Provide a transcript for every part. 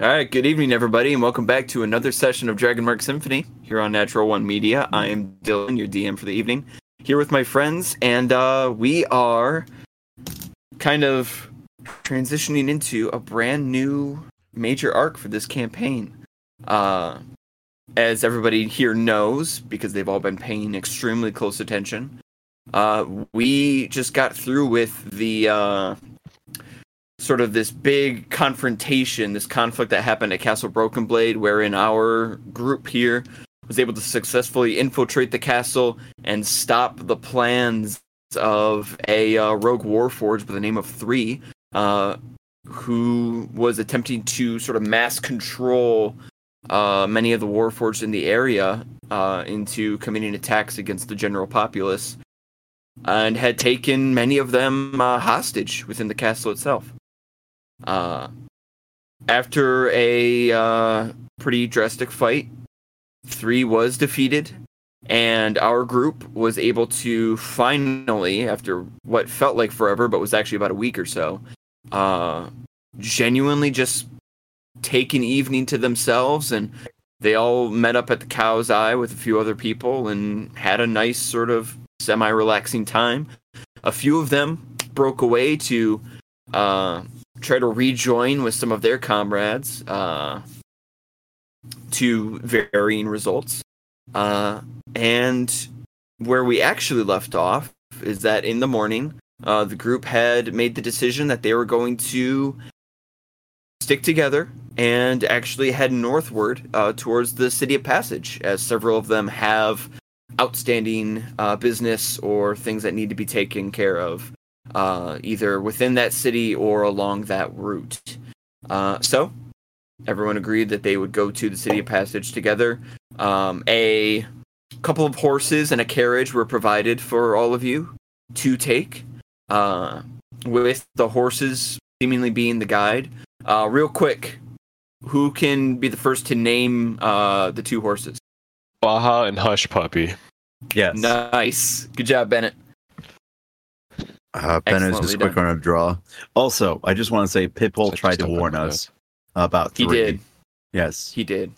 All right, good evening, everybody, and welcome back to another session of Dragon Mark Symphony here on Natural One Media. I am Dylan, your DM for the evening, here with my friends, and uh, we are kind of transitioning into a brand new major arc for this campaign. Uh, as everybody here knows, because they've all been paying extremely close attention, uh, we just got through with the uh, sort of this big confrontation, this conflict that happened at Castle Broken Blade, wherein our group here was able to successfully infiltrate the castle and stop the plans of a uh, rogue warforged by the name of Three, uh, who was attempting to sort of mass control uh, many of the warforged in the area uh, into committing attacks against the general populace, and had taken many of them uh, hostage within the castle itself. Uh, after a uh, pretty drastic fight, three was defeated, and our group was able to finally, after what felt like forever, but was actually about a week or so, uh, genuinely just take an evening to themselves and they all met up at the cow's eye with a few other people and had a nice sort of semi relaxing time. A few of them broke away to uh, try to rejoin with some of their comrades uh, to varying results. Uh, and where we actually left off is that in the morning, uh, the group had made the decision that they were going to stick together and actually head northward uh, towards the city of Passage, as several of them have outstanding uh, business or things that need to be taken care of uh, either within that city or along that route. Uh, so everyone agreed that they would go to the city of Passage together. Um, a couple of horses and a carriage were provided for all of you to take, uh, with the horses seemingly being the guide. Uh, real quick, who can be the first to name uh, the two horses? Baja and Hush Puppy. Yes. Nice. Good job, Bennett. Uh, ben is just quick done. on a draw. Also, I just want to say Pitbull tried to warn us about He three. did. Yes. He did.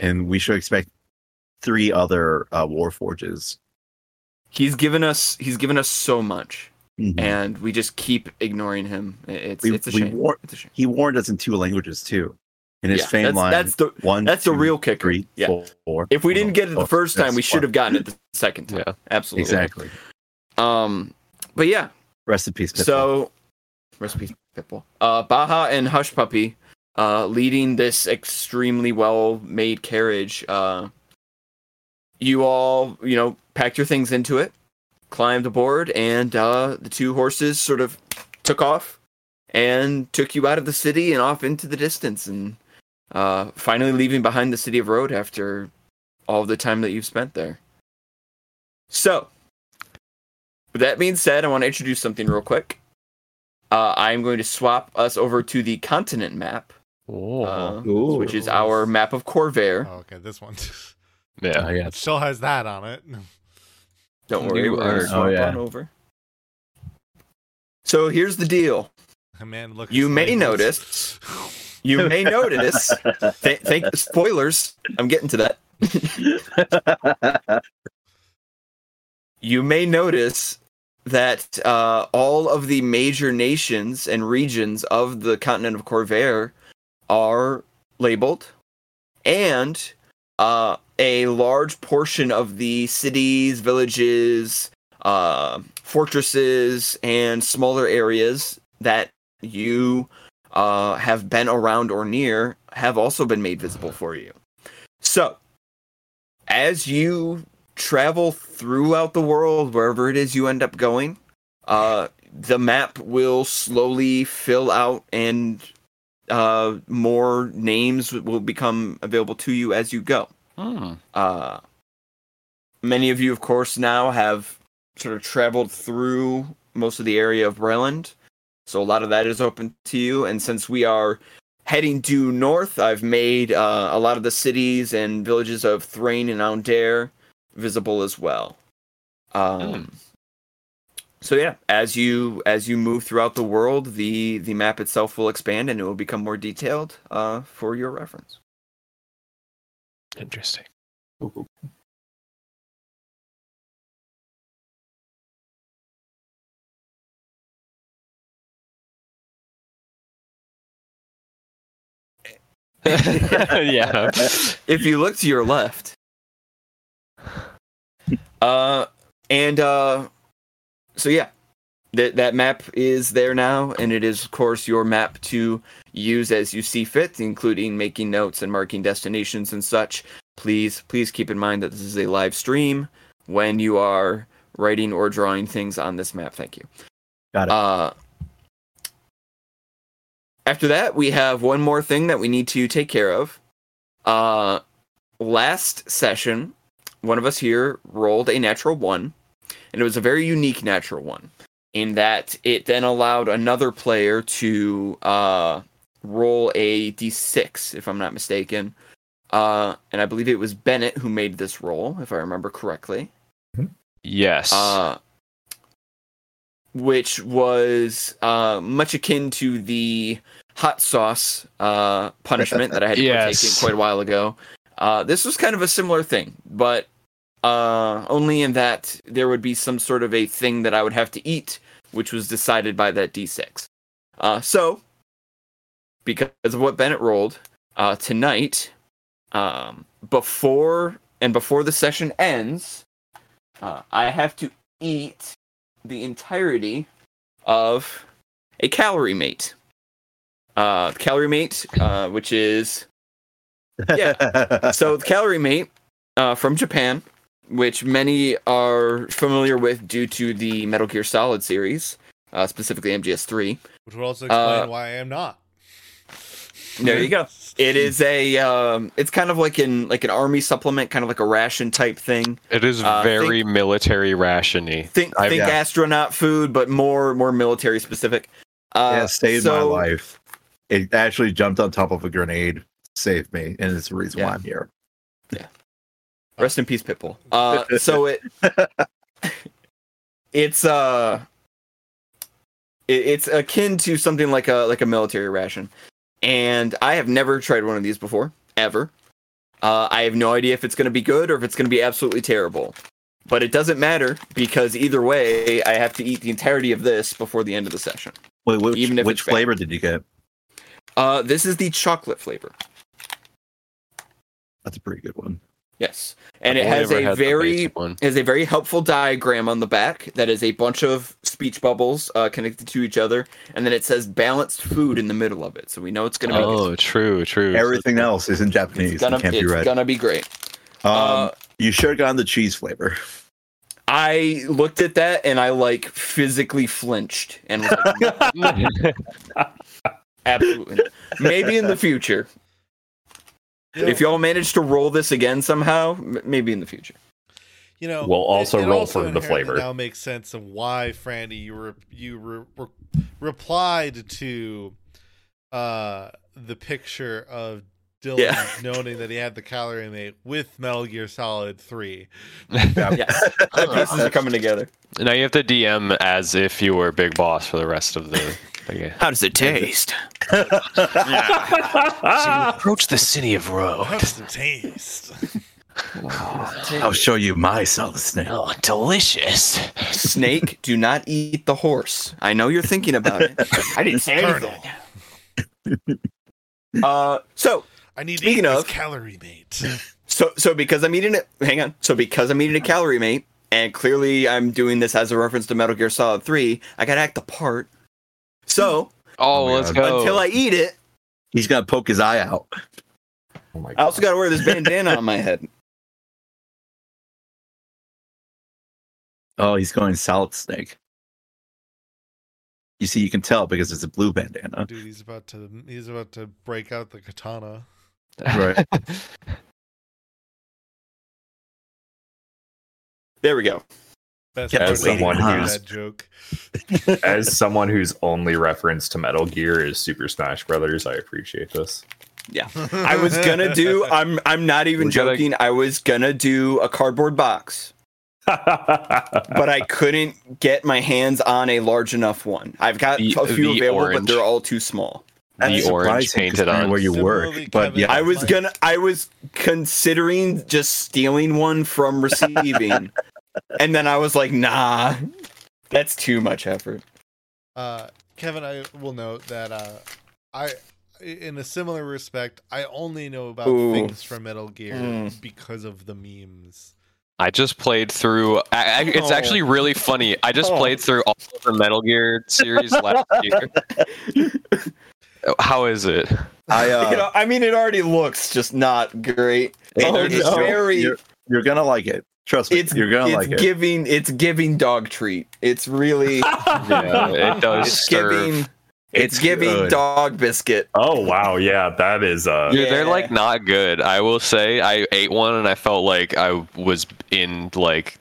And we should expect three other uh, war forges. He's given us. He's given us so much. Mhm. and we just keep ignoring him. It's We- it's a shame. war- it's a shame. He warned us in two languages too. In his Yeah, fame that's, line, that's the one, that's the real kicker. three, yeah. four, four. If we didn't get it the first time, we should have gotten it the second time. Yeah. Absolutely. Exactly. Um, but yeah. Rest in peace. Pitbull. So, recipe Pitbull. Uh, Baja and Hush Puppy, uh, leading this extremely well made carriage. Uh, you all, you know, packed your things into it, climbed aboard, and uh, the two horses sort of took off and took you out of the city and off into the distance, and uh, finally leaving behind the city of Wroat after all the time that you've spent there. So, with that being said, I want to introduce something real quick. Uh, I'm going to swap us over to the continent map, Oh, uh, Ooh. which is our map of Khorvaire. Oh, okay, this one. yeah. Yeah. it still has that on it. Don't worry, we're going are- to oh, yeah. on over. So here's the deal. Man, look. You may labels. notice. You may notice. Th- thank spoilers. I'm getting to that. You may notice that uh, all of the major nations and regions of the continent of Khorvaire are labeled, and uh, a large portion of the cities, villages, uh, fortresses, and smaller areas that you uh, have been around or near have also been made visible for you. So, as you travel throughout the world, wherever it is you end up going, uh, the map will slowly fill out and uh, more names will become available to you as you go. Hmm. Uh, many of you, of course, now have sort of traveled through most of the area of Breland, so a lot of that is open to you. And since we are heading due north, I've made uh, a lot of the cities and villages of Thrane and Aundair visible as well. Um, so yeah, as you as you move throughout the world, the the map itself will expand and it will become more detailed uh, for your reference. Interesting. yeah. if you look to your left, uh, and uh, so yeah, that that map is there now, and it is of course your map to use as you see fit, including making notes and marking destinations and such. Please, please keep in mind that this is a live stream when you are writing or drawing things on this map. Thank you. Got it. Uh, after that, we have one more thing that we need to take care of. Uh, last session, one of us here rolled a natural one, and it was a very unique natural one in that it then allowed another player to uh, roll a d6, if I'm not mistaken. Uh, and I believe it was Bennett who made this roll, if I remember correctly. Yes. Uh, which was uh, much akin to the hot sauce uh, punishment that I had to Yes. partake in quite a while ago. Uh, this was kind of a similar thing, but uh, only in that there would be some sort of a thing that I would have to eat, which was decided by that d6. Uh, so, because of what Bennett rolled uh, tonight, um, before and before the session ends, uh, I have to eat the entirety of a calorie mate. Uh, calorie mate, uh, which is yeah. so the calorie mate uh, from Japan, which many are familiar with due to the Metal Gear Solid series, uh, specifically MGS3. Which will also explain Uh, why I am not. There you go. It is a um, it's kind of like an like an army supplement, kind of like a ration type thing. it is uh, very military rationy. Think I've- think yeah. astronaut food, but more more military specific. Uh, yeah, saved my life. It actually jumped on top of a grenade, saved me, and it's the reason Yeah. why I'm here. Rest in peace, Pitbull. Uh, so it it's uh it, it's akin to something like a like a military ration, and I have never tried one of these before ever. Uh, I have no idea if it's going to be good or if it's going to be absolutely terrible. But it doesn't matter because either way, I have to eat the entirety of this before the end of the session. Wait, which, Even if which it's bad. flavor did you get? Uh, this is the chocolate flavor. That's a pretty good one. Yes, and I've it has a very has a very helpful diagram on the back that is a bunch of speech bubbles uh, connected to each other, and then it says balanced food in the middle of it. So we know it's gonna be Oh, true, true. Everything else is in Japanese. it's gonna, it can't be it's read. gonna be great. um, uh, you should have gotten the cheese flavor. I looked at that and I like physically flinched and was like, absolutely maybe in the future You know, if y'all manage to roll this again somehow, maybe in the future. you know, We'll also roll for the flavor. Now makes sense of why Franny you re- you re- re- replied to uh the picture of Dylan Yeah. noting that he had the calorie mate with Metal Gear Solid Three. Yes, the pieces are coming together. now you have to DM as if you were Big Boss for the rest of the. Okay. How does it taste? So you approach the city of Rogue. How's the taste? I'll show you my solid snake. Oh, delicious. Snake, do not eat the horse. I know you're thinking about it. I didn't say anything. Uh, so I need to Speaking eat of- calorie mate. so so because I'm eating it. Hang on. So because I'm eating a calorie mate, and clearly I'm doing this as a reference to Metal Gear Solid Three, I gotta act the part. So Oh, Oh let's God. go. until I eat it, He's gonna poke his eye out. Oh my I also gotta wear this bandana on my head. Oh, he's going solid snake. You see, you can tell because it's a blue bandana. Dude, he's about to he's about to break out the katana. Right. There we go. Best As someone who's- that joke. As someone whose only reference to Metal Gear is Super Smash Brothers, I appreciate this. Yeah. I was gonna do. I'm. I'm not even We gotta- joking. I was gonna do a cardboard box but I couldn't get my hands on a large enough one. I've got The- a few available, orange. but they're all too small. That's The orange surprising painted on. where you Similarly, work. But yeah, I was gonna I was considering just stealing one from receiving. and then I was like, nah. That's too much effort. Uh, Kevin, I will note that uh, I, in a similar respect, I only know about Ooh. things from Metal Gear Mm. because of the memes. I just played through. I, I, it's Oh. actually really funny. I just Oh. played through all of the Metal Gear series last year. How is it? I uh, you know, I mean, it already looks just not great. Oh, They're just no. very. You're, you're gonna like it. Trust me, it's you're gonna it's like it. giving it's giving dog treat. It's really Yeah, it does it's serve. giving it's, It's giving good. dog biscuit. oh wow, yeah, that is uh Dude, they're like not good. I will say, I ate one and I felt like I was in like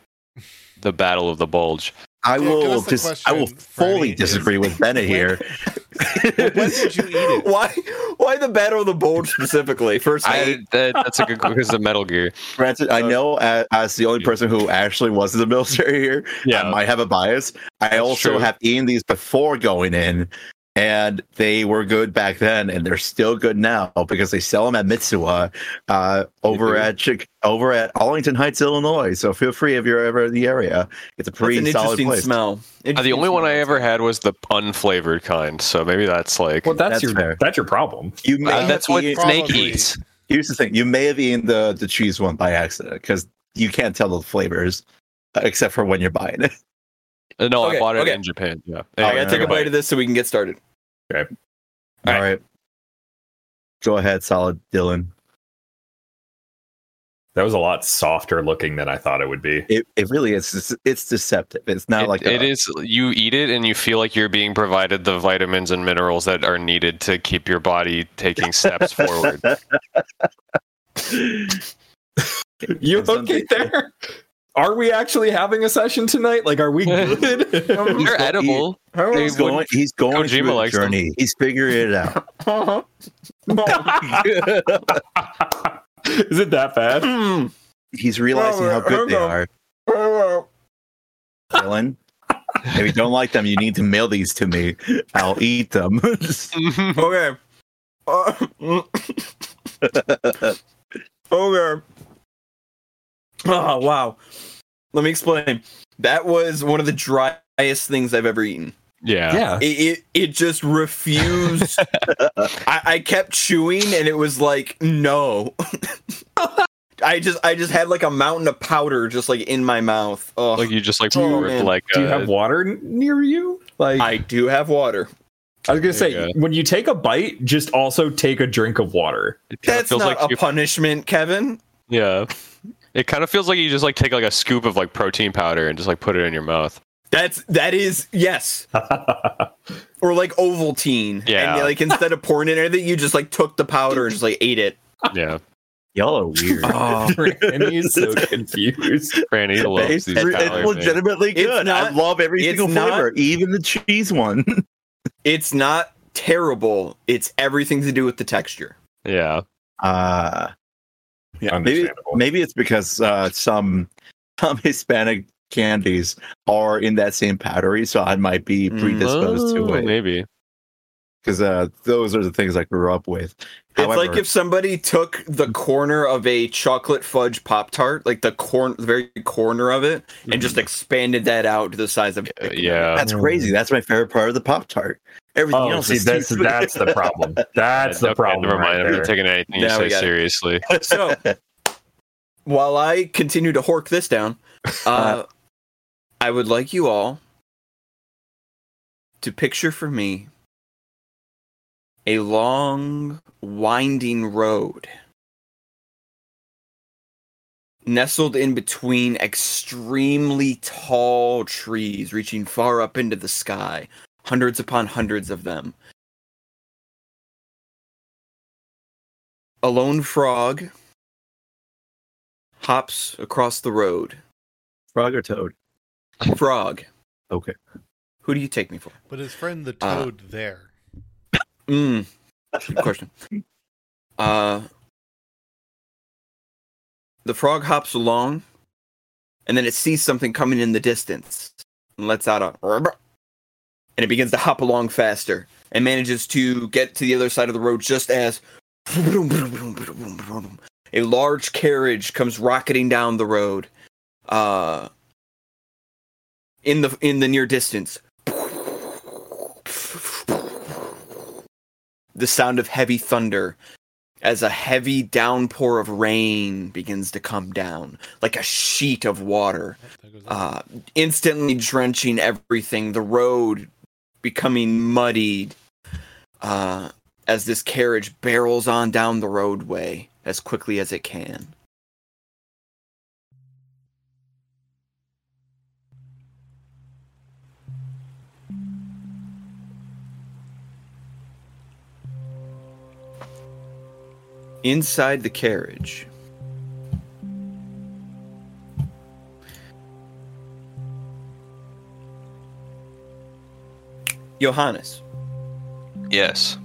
the Battle of the Bulge. I Yeah, will us the just I will fully Franny, disagree with Bennett here. when did you eat it? Why why the battle of the bulge specifically? First, I that, that's a good because of Metal Gear. Granted, I uh, know as, as the only person who actually was in the military here, yeah. I might have a bias. I also true. have eaten these before going in, and they were good back then, and they're still good now because they sell them at Mitsuwa uh, over do? at Chick- over at Arlington Heights, Illinois. So feel free if you're ever in the area. It's a that's pretty an solid interesting place. smell. Uh, the Interesting only one I ever had was the unflavored kind, so maybe that's like well that's, That's your fair. that's your problem. You may uh, that's what eaten- Snake eats. Here's the thing: you may have eaten the the cheese one by accident because you can't tell the flavors uh, except for when you're buying it. Uh, No, Okay, I bought it okay. in Japan. Yeah, I gotta take a bite of this so we can get started. Okay. All right. right. Go ahead, solid Dylan. That was a lot softer looking than I thought it would be. It, it really is. It's, it's deceptive. It's not It- like it a- is. You eat it and you feel like you're being provided the vitamins and minerals that are needed to keep your body taking steps forward. You okay there? Are we actually having a session tonight? Like, are we good? They're edible. They He's going. He's going Kojima through a likes them. journey. He's figuring it out. Is it that bad? Mm. He's realizing how good they are. Dylan, if you don't like them, you need to mail these to me. I'll eat them. okay. Uh, okay. Oh wow. Let me explain. That was one of the driest things I've ever eaten. yeah. yeah. It it, it just refused. I, I kept chewing and it was like no. I just I just had like a mountain of powder just like in my mouth. Oh, Like you just like Oh, poured like. Do you uh, have water n- near you? Like, I do have water. I was gonna say, you when you take a bite, just also take a drink of water. it That's feels not like a you- punishment, Kevin. Yeah. It kind of feels like you just like take like a scoop of like protein powder and just like put it in your mouth. That's that is yes. Or like Ovaltine. Yeah. And like instead of pouring it in anything, you just like took the powder and just like ate it. Yeah. Y'all are weird. Oh, Randy is so confused. Franny loves It's, these it's powders, man. legitimately It's good. I love every single not- flavor, even the cheese one. it's not terrible. It's everything to do with the texture. Yeah. Uh yeah, maybe maybe it's because uh, some some Hispanic candies are in that same powdery, so I might be predisposed Oh, to it Maybe. because uh, those are the things I grew up with. It's like if somebody took the corner of a chocolate fudge pop tart, like the corn, the very corner of it, and just expanded that out to the size of. Uh, Yeah. That's crazy. That's my favorite part of the Pop Tart. Everything Oh, else see, is that's that's the problem. That's the Okay, problem. Never mind. Right I'm not taking anything you Now we say got it. seriously. So, while I continue to hork this down, uh, I would like you all to picture for me a long, winding road nestled in between extremely tall trees reaching far up into the sky, hundreds upon hundreds of them. A lone frog hops across the road. Frog or Toad? Frog. Okay. Who do you take me for? But his friend the Uh, toad there. Mm. Good question. Uh, the frog hops along, and then it sees something coming in the distance and lets out a and it begins to hop along faster and manages to get to the other side of the road just as a large carriage comes rocketing down the road uh in the in the near distance. The sound of heavy thunder as a heavy downpour of rain begins to come down like a sheet of water uh, instantly drenching everything, the road becoming muddied uh, as this carriage barrels on down the roadway as quickly as it can. Inside the carriage, Johannes, Yes.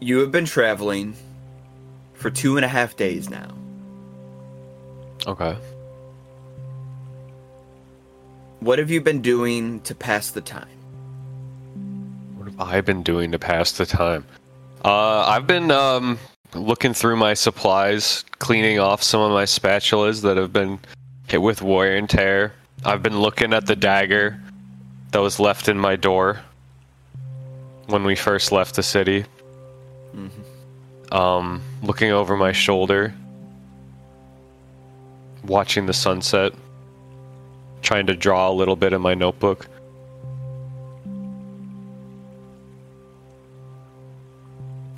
you have been traveling for two and a half days now. Okay. What have you been doing to pass the time? What have I been doing to pass the time? Uh, I've been um, looking through my supplies, cleaning off some of my spatulas that have been hit with wear and tear. I've been looking at the dagger that was left in my door when we first left the city. Um, looking over my shoulder, watching the sunset, trying to draw a little bit in my notebook.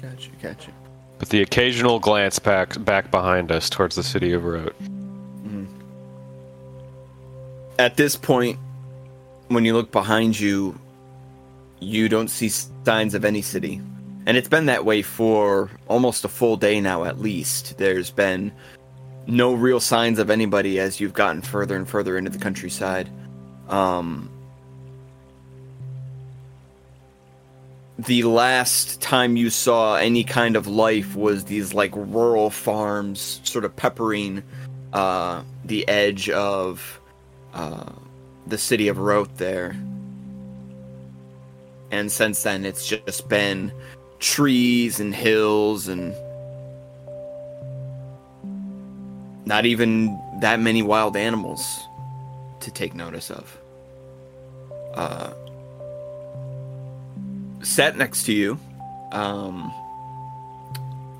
Gotcha, gotcha. With the occasional glance back back behind us towards the city of Wroat. At this point, when you look behind you, you don't see signs of any city. And it's been that way for almost a full day now, at least. There's been no real signs of anybody as you've gotten further and further into the countryside. Um, the last time you saw any kind of life was these like rural farms sort of peppering uh, the edge of the city of Wroat there. And since then, it's just been trees and hills and not even that many wild animals to take notice of. Uh, sat next to you, um,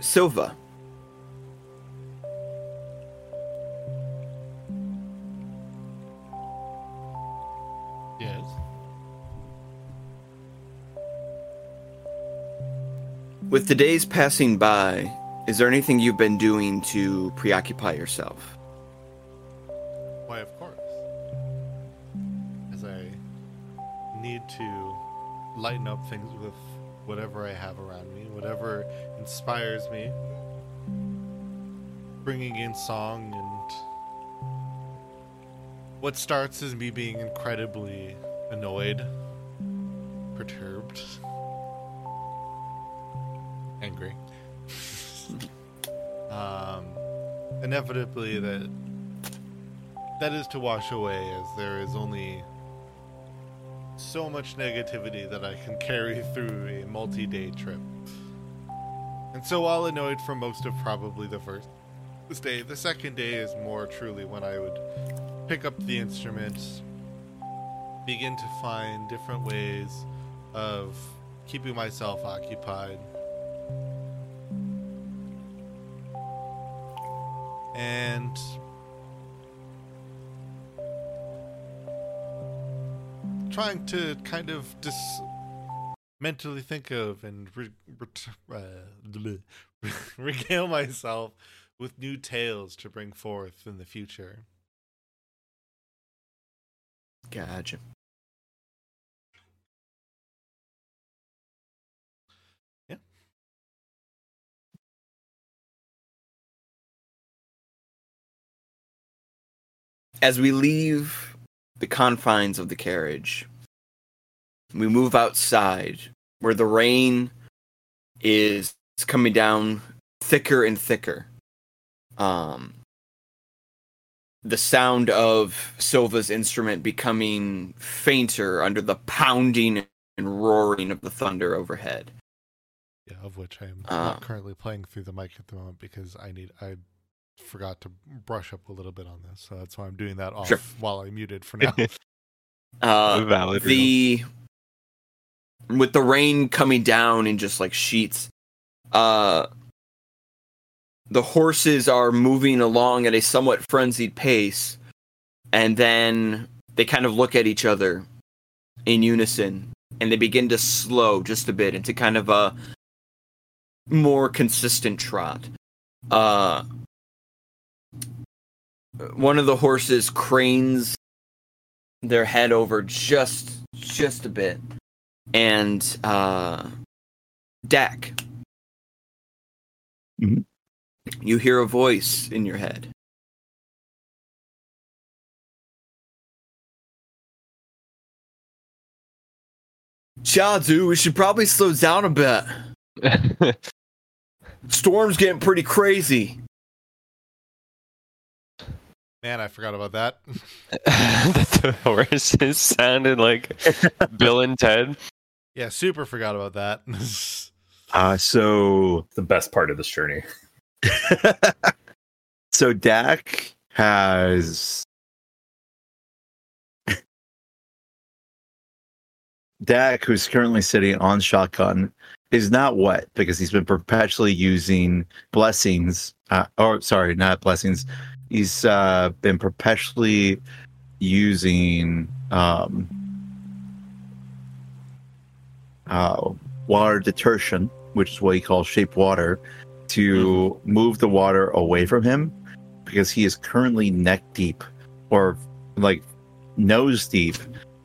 Silva. With the days passing by, is there anything you've been doing to preoccupy yourself? Why, of course. As I need to lighten up things with whatever I have around me, whatever inspires me. Bringing in song and. What starts as me being incredibly annoyed, perturbed, angry. um, inevitably, that that is to wash away as there is only so much negativity that I can carry through a multi day trip. And so, while annoyed for most of probably the first day, the second day is more truly when I would pick up the instruments, begin to find different ways of keeping myself occupied. And trying to kind of dis- mentally think of and re- uh, regale myself with new tales to bring forth in the future. Gotcha. As we leave the confines of the carriage, we move outside where the rain is coming down thicker and thicker um, the sound of Silva's instrument becoming fainter under the pounding and roaring of the thunder overhead. Yeah, of which I am not currently playing through the mic at the moment because I need I forgot to brush up a little bit on this, so that's why I'm doing that off Sure. while I'm muted for now. Uh, Valid the with the rain coming down in just like sheets uh the horses are moving along at a somewhat frenzied pace and then they kind of look at each other in unison and they begin to slow just a bit into kind of a more consistent trot uh one of the horses cranes their head over just just a bit and uh Dak Mhm. you hear a voice in your head Chadu, we should probably slow down a bit. Storm's getting pretty crazy. Man, I forgot about that. the horses sounded like Bill and Ted. yeah, super forgot about that. Uh, so The best part of this journey. so Dak has Dak, who's currently sitting on shotgun, is not wet because he's been perpetually using blessings. Uh, or sorry, not blessings. He's uh, been perpetually using um, uh, water detergent, which is what he calls shape water, to move the water away from him because he is currently neck deep or like nose deep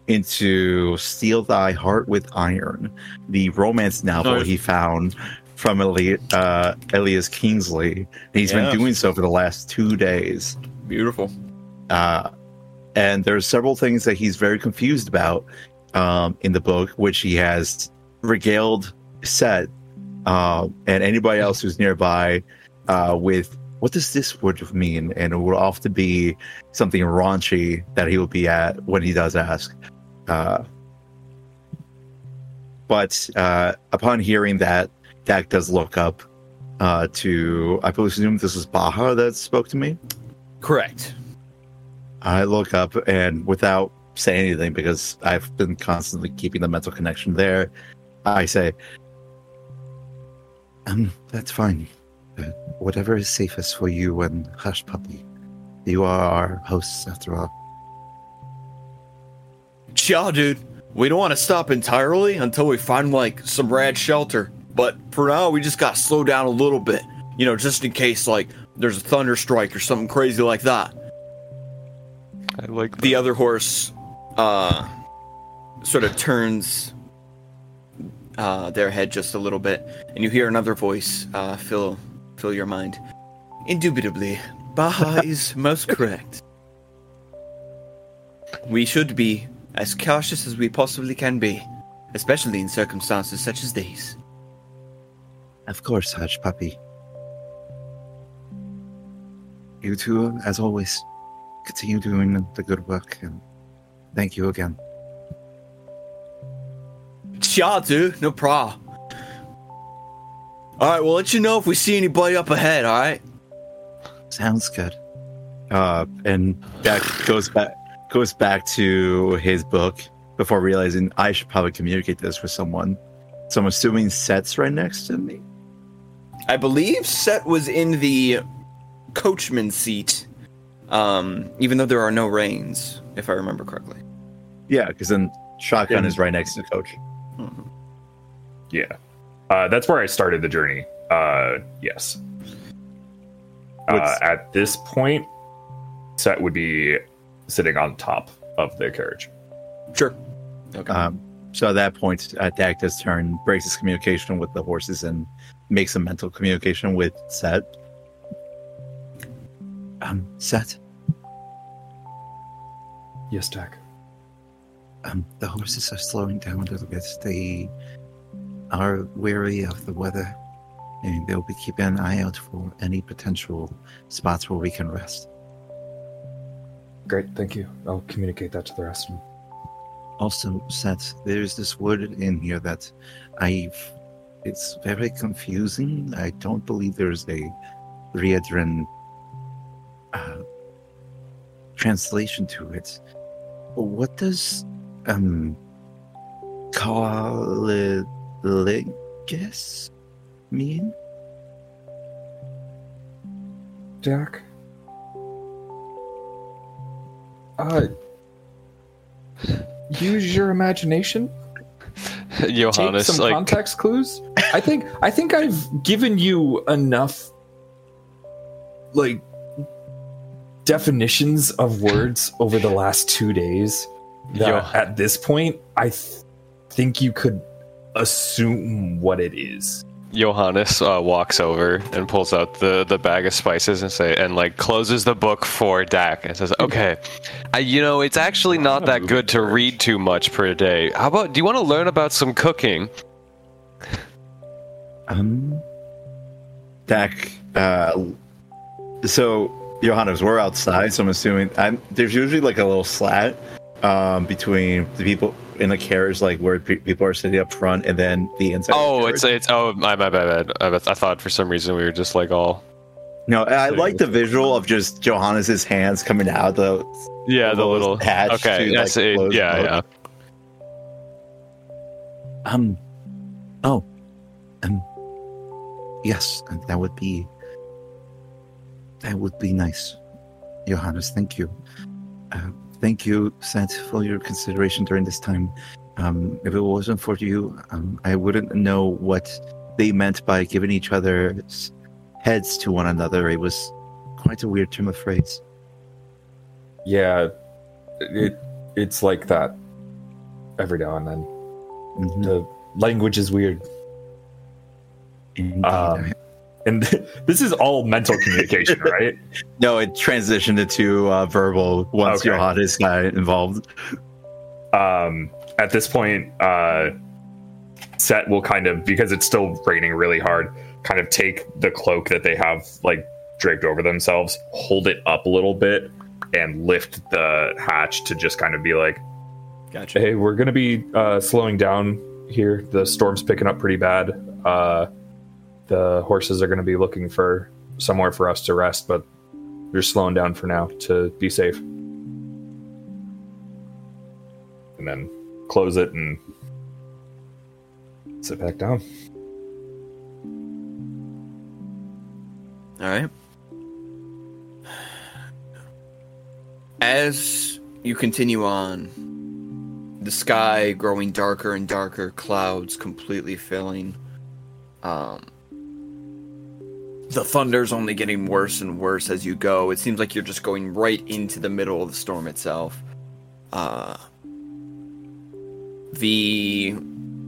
into Steel Thy Heart with Iron, the romance novel he found from Eli- uh, Elias Kingsley. And he's Yeah. been doing so for the last two days. Beautiful. Uh, and are several things that he's very confused about um, in the book, which he has regaled Set uh, and anybody else who's nearby uh, with what does this word mean? And it will often be something raunchy that he will be at when he does ask. Uh, but uh, upon hearing that, Dak does look up uh, to, I presume this is Baja that spoke to me. Correct. I look up and without saying anything, because I've been constantly keeping the mental connection there, I say, um, that's fine. Uh, whatever is safest for you and Hush Puppy. You are our hosts after all. Yeah, dude. We don't want to stop entirely until we find like some rad shelter. But for now, we just got to slow down a little bit. You know, just in case like there's a thunder strike or something crazy like that. I like The other horse uh sort of turns uh their head just a little bit and you hear another voice uh fill fill your mind. Indubitably, Baja is most correct. We should be as cautious as we possibly can be, especially in circumstances such as these. Of course, Hush Puppy. You two, as always, continue doing the good work and thank you again. Yeah, dude, no problem. Alright, we'll let you know if we see anybody up ahead, alright? Sounds good. Uh, and that goes back goes back to his book before realizing I should probably communicate this with someone. So I'm assuming Set's right next to me. I believe Set was in the coachman seat, um, even though there are no reins, if I remember correctly. Yeah, because then shotgun Yeah. is right next to Coach. Yeah. Uh, that's where I started the journey. Uh, yes. Uh, at this point, Set would be sitting on top of the carriage. Sure. Okay. Um, so at that point, uh, Dak does turn, breaks his communication with the horses, and makes a mental communication with Set. Um, Set, Yes, Dak. um, the horses are slowing down a little bit. They are weary of the weather. and they'll be keeping an eye out for any potential spots where we can rest. Great, thank you. I'll communicate that to the rest of them. Also, Seth, there's this word in here that I've. It's very confusing. I don't believe there's a Riedran uh, translation to it. What does um Kaliligis mean? Jack? Uh, use your imagination. Take some like, context clues. I think I think I've given you enough, like, definitions of words over the last two days. That Yo. at this point, I th- think you could assume what it is. Johannes uh, walks over and pulls out the, the bag of spices and say and like closes the book for Dak and says, "Okay, I, you know it's actually not that good to read too much per day. How about do you want to learn about some cooking?" Um, Dak. Uh, so Johannes, we're outside, so I'm assuming I'm, there's usually like a little slat um, between the people in the carriage, like where pe- people are sitting up front, and then the inside. of the Oh, it's it's oh my my bad. I, I thought for some reason we were just like all no. I like the visual of just Johannes's hands coming out the. yeah the Little little hatch okay to, yes like, it- close yeah book. yeah Um. Oh. Um. Yes, that would be. That would be nice, Johannes. Thank you. Uh, thank you, Seth, for your consideration during this time. Um, if it wasn't for you, um, I wouldn't know what they meant by giving each other heads to one another. It was quite a weird term of phrase. Yeah, it it's like that every now and then. Mhm. The language is weird, Indeed. um, and this is all mental communication, right? no, it transitioned into uh, verbal once Okay. Johannes got involved. um, at this point, uh, Set will kind of because it's still raining really hard, kind of take the cloak that they have like draped over themselves, hold it up a little bit, and lift the hatch to just kind of be like, Gotcha. "Hey, we're gonna be uh, slowing down here. The storm's picking up pretty bad. Uh, the horses are gonna be looking for somewhere for us to rest, but we're slowing down for now to be safe." And then close it and sit back down. All right. As you continue on, the sky growing darker and darker, clouds completely filling. Um, the thunder's only getting worse and worse as you go. It seems like you're just going right into the middle of the storm itself. Uh, the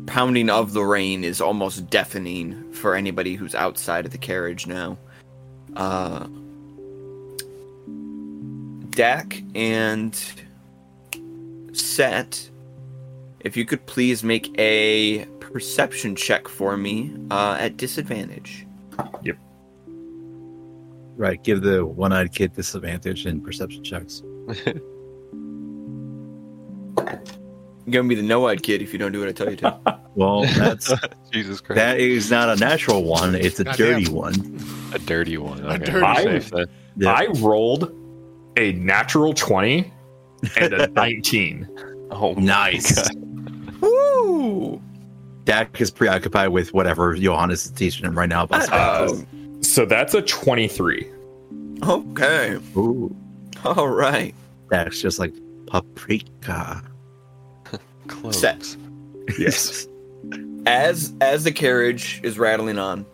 pounding of the rain is almost deafening for anybody who's outside of the carriage now. Uh, Dak and Set, if you could please make a perception check for me uh, at disadvantage. Right, give the one-eyed kid disadvantage in perception checks. You're gonna be the no-eyed kid if you don't do what I tell you to. Well, that's Jesus Christ that is not a natural one; it's a Goddamn. dirty one. a dirty one A dirty I'm one. safe. Yeah. I rolled a natural 20 and a 19. oh Nice. God. Woo! Dak is preoccupied with whatever Johannes is teaching him right now about Uh, spices. So that's a 23. Okay. Ooh, All right. That's just like paprika. Cloves. Set. Yes. as as the carriage is rattling on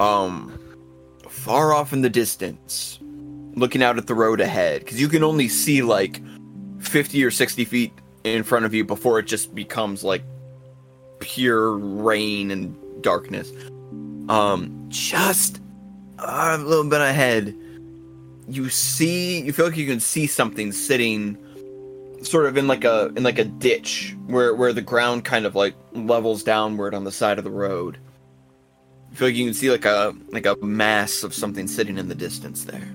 um far off in the distance looking out at the road ahead because you can only see like 50 or 60 feet in front of you before it just becomes like pure rain and darkness um just a little bit ahead you see you feel like you can see something sitting sort of in like a in like a ditch where where the ground kind of like levels downward on the side of the road. You feel like you can see like a like a mass of something sitting in the distance there.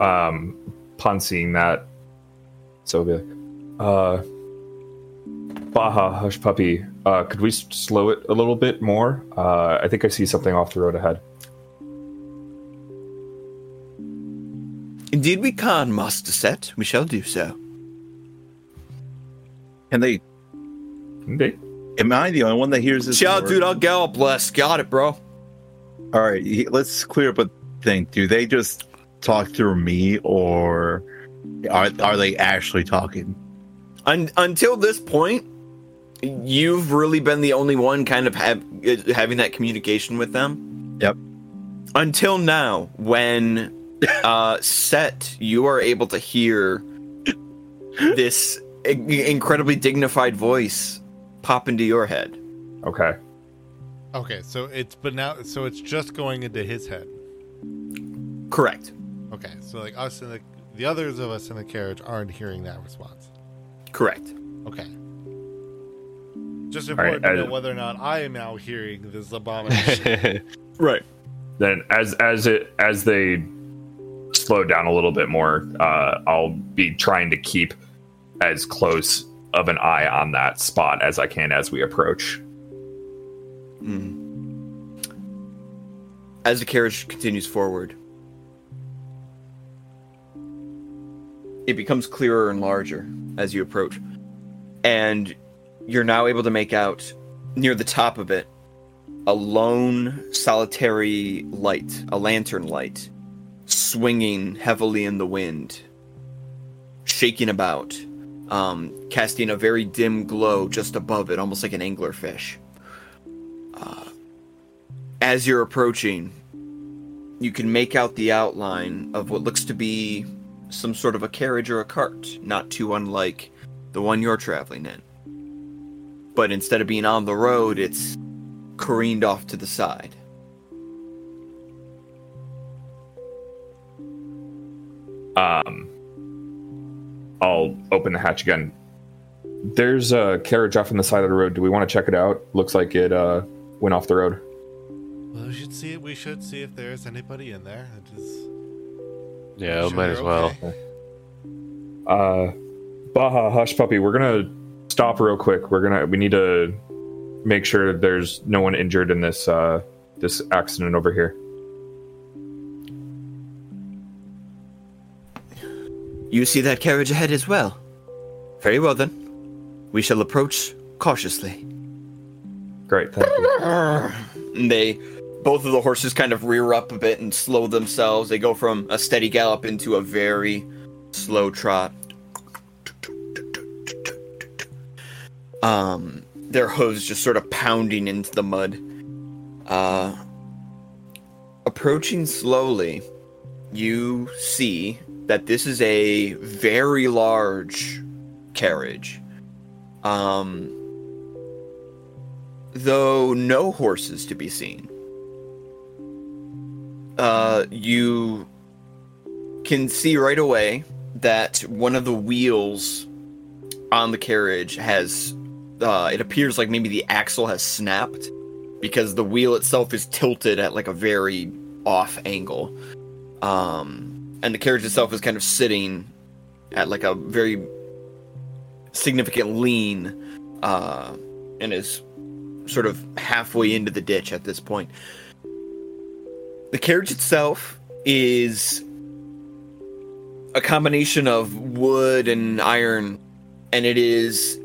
Um, upon seeing that, so be like, uh, Baja, hush puppy. Uh, could we slow it a little bit more? Uh, I think I see something off the road ahead. Indeed, we can, Master Set. We shall do so. And they, Okay. am I the only one that hears this? Yeah, dude, I'll gallop less. Got it, bro. All right, he- let's clear up a thing. Do they just talk through me, or are are they actually talking? Un- until this point, you've really been the only one kind of have, uh, having that communication with them. Yep. Until now, when uh, set, you are able to hear this i- incredibly dignified voice pop into your head. Okay. Okay, so it's but now so it's just going into his head. Correct. Okay, so like us and the the others of us in the carriage aren't hearing that response. Correct. Okay. Just All right, important to I- know whether or not I am now hearing this abomination. Right. then as as it as they slow down a little bit more. Uh i'll be trying to keep as close of an eye on that spot as i can as we approach. As the carriage continues forward, it becomes clearer and larger as you approach. And you're now able to make out near the top of it a lone, solitary light, a lantern light, swinging heavily in the wind, shaking about, um, casting a very dim glow just above it, almost like an anglerfish as you're approaching, you can make out the outline of what looks to be some sort of a carriage or a cart, not too unlike the one you're traveling in. But instead of being on the road, it's careened off to the side. Um i'll open the hatch again there's a carriage off on the side of the road do we want to check it out looks like it uh went off the road well, we should see it. We should see if there's anybody in there. It is. Yeah, sure might as well. okay. uh baja hush puppy we're gonna stop real quick we're gonna we need to make sure there's no one injured in this uh this accident over here You see that carriage ahead as well? Very well then. We shall approach cautiously. great thank you And they both of the horses kind of rear up a bit and slow themselves. They go from a steady gallop into a very slow trot. Um, their hooves just sort of pounding into the mud. Uh, approaching slowly, you see that this is a very large carriage. Um, though no horses to be seen. Uh, you can see right away that one of the wheels on the carriage has, uh, it appears like maybe the axle has snapped because the wheel itself is tilted at like a very off angle. Um, and the carriage itself is kind of sitting at like a very significant lean, uh, and is sort of halfway into the ditch at this point. The carriage itself is a combination of wood and iron, and it is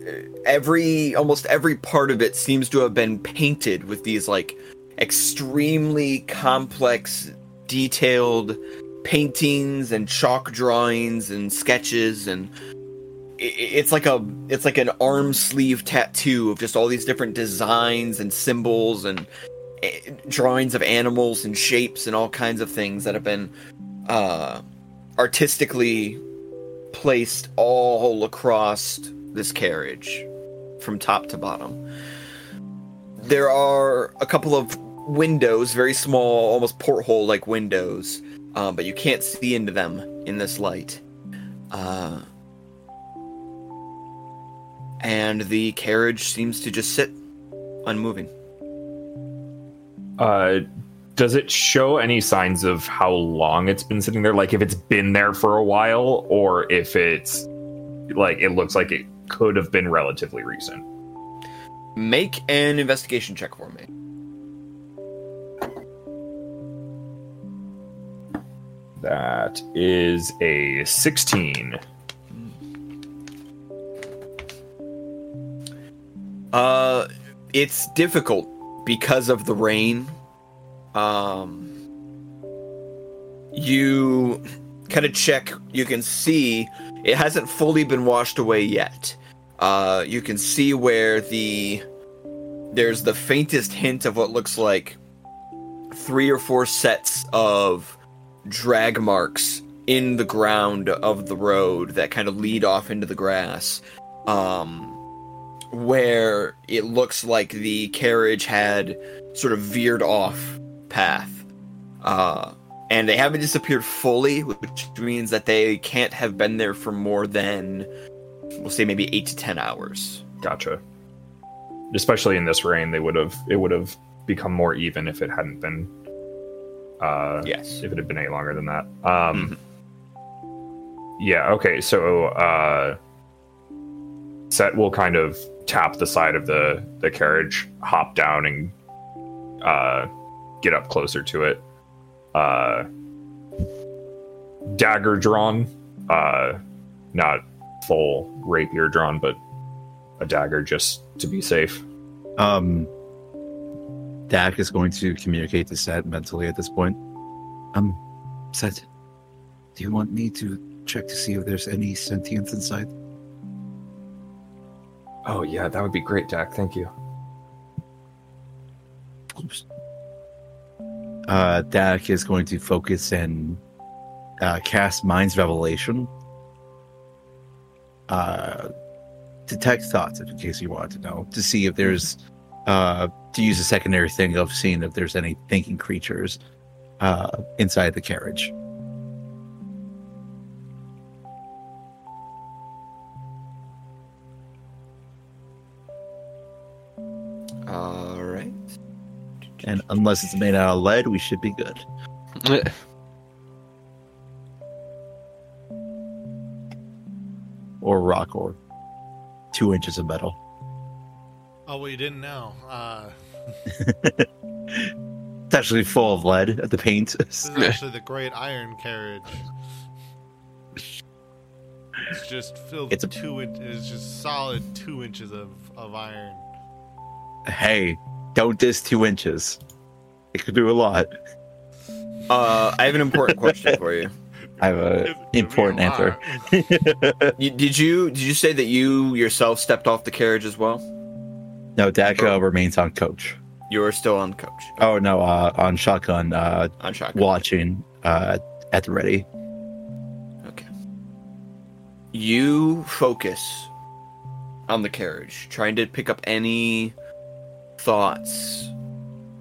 every almost every part of it seems to have been painted with these like extremely complex, detailed paintings and chalk drawings and sketches and it's like a it's like an arm sleeve tattoo of just all these different designs and symbols and eh, drawings of animals and shapes and all kinds of things that have been uh artistically placed all across this carriage from top to bottom. There are a couple of windows very small almost porthole like windows um, but you can't see into them in this light uh, and the carriage seems to just sit unmoving. Uh, does it show any signs of how long it's been sitting there? Like if it's been there for a while, or if it's like it looks like it could have been relatively recent. Make an investigation check for me. That is a 16. Uh, it's difficult because of the rain. Um, you kind of check. You can see it hasn't fully been washed away yet. Uh, you can see where the there's the faintest hint of what looks like three or four sets of drag marks in the ground of the road that kind of lead off into the grass. Um, where it looks like the carriage had sort of veered off path. Uh, and they haven't disappeared fully, which means that they can't have been there for more than, we'll say, maybe eight to ten hours. Gotcha. Especially in this rain, they would have it would have become more even if it hadn't been. Uh, Yes. if it had been any longer than that. Um, Yeah. Okay. So uh, Set will kind of tap the side of the the carriage, hop down, and uh, get up closer to it. Uh, dagger drawn, uh, not full rapier drawn, but a dagger just to be safe. Um, Dak is going to communicate to Set mentally at this point. Um, Set, do you want me to check to see if there's any sentience inside? Oh yeah, that would be great, Jack. Thank you. Oops. Uh, Dak is going to focus and uh, cast Mind's Revelation. Uh, detect thoughts, in case you want to know, to see if there's, uh, to use a secondary thing of seeing if there's any thinking creatures uh, inside the carriage. All right. And unless it's made out of lead, we should be good. Or rock, or two inches of metal. Oh, well, you didn't know. Uh, It's actually full of lead at the paint. this is actually the Great Iron Carriage. It's just filled It's a- two. In- it's just solid two inches of of iron. hey, don't diss two inches. It could do a lot. Uh, I have an important question for you. I have a If- if important answer. you. Did you did you say that you yourself stepped off the carriage as well? No, Dak uh, remains on coach. You are still on coach Oh no, uh, on shotgun, uh, on shotgun. watching uh, at the ready. Okay. You focus on the carriage, trying to pick up any thoughts,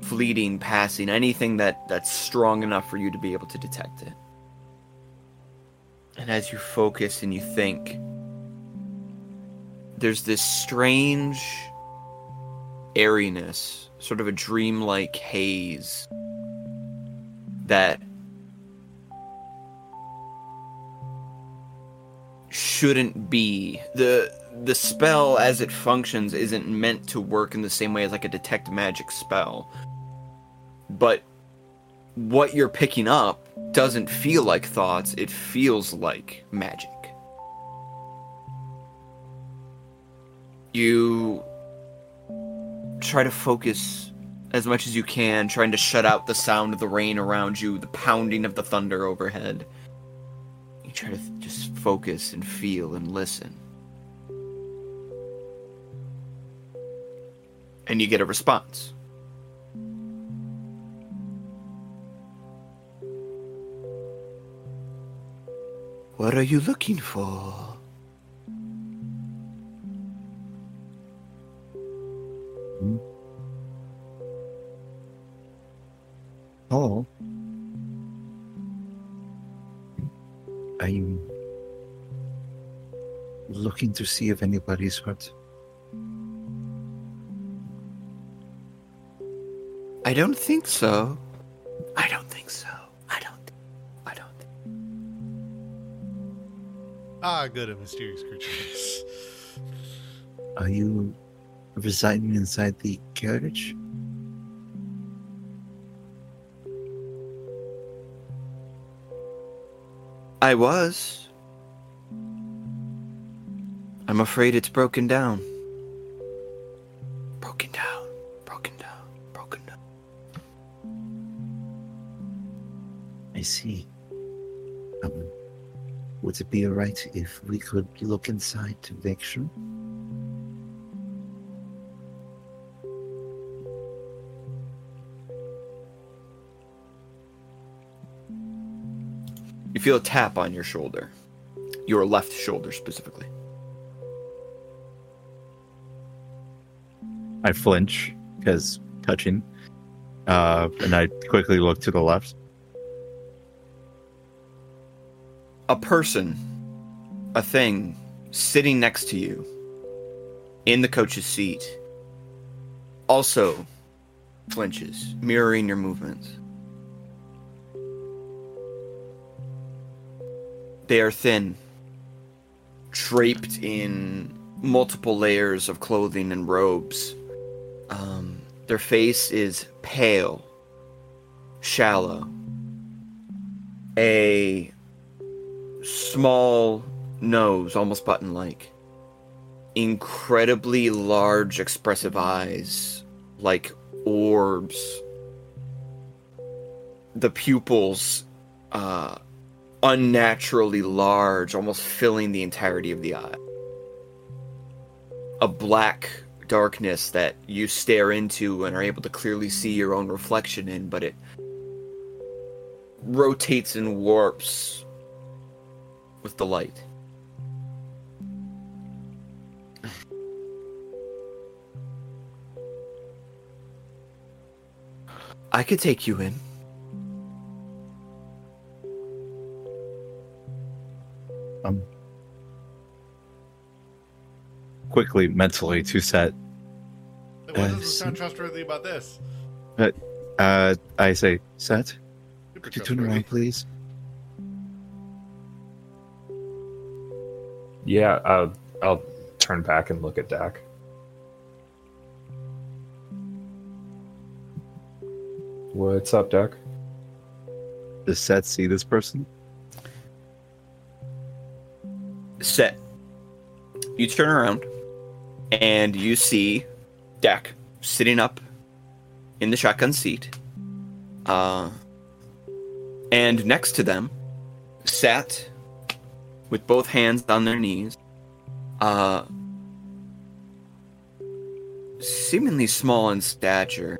fleeting, passing, anything that that's strong enough for you to be able to detect it. And as you focus and you think, there's this strange airiness, sort of a dreamlike haze that shouldn't be. The the spell as it functions isn't meant to work in the same way as like a detect magic spell. But what you're picking up doesn't feel like thoughts it feels like magic. You try to focus as much as you can trying to shut out the sound of the rain around you the pounding of the thunder overhead you try to th- just focus and feel and listen. And you get a response. What are you looking for? Oh. I'm looking to see if anybody's hurt. I don't think so. I don't think so. I don't. I don't. Ah, good, a mysterious creatures. Are you residing inside the carriage? I was. I'm afraid it's broken down. Broken down. Broken down. Broken down. I see. Um, would it be alright if we could look inside to make sure? Feel a tap on your shoulder. Your left shoulder specifically. I flinch because touching, uh, and I quickly look to the left. a person, a thing, sitting next to you in the coach's seat also flinches, mirroring your movements. They are thin, draped in multiple layers of clothing and robes. Um, their face is pale, shallow. A small nose, almost button like. Incredibly large, expressive eyes, like orbs. The pupils, uh, unnaturally large, almost filling the entirety of the eye. A black darkness that you stare into and are able to clearly see your own reflection in, but it rotates and warps with the light. I could take you in. Um, quickly, mentally, to set. What Uh, doesn't sound trustworthy about this? Uh, I say, set. Super Could you turn around, please? Yeah, I'll, I'll turn back and look at Dak. What's up, Dak? Does Set see this person? Set. You turn around and you see Dak sitting up in the shotgun seat. Uh, and next to them sat with both hands on their knees, uh, seemingly small in stature.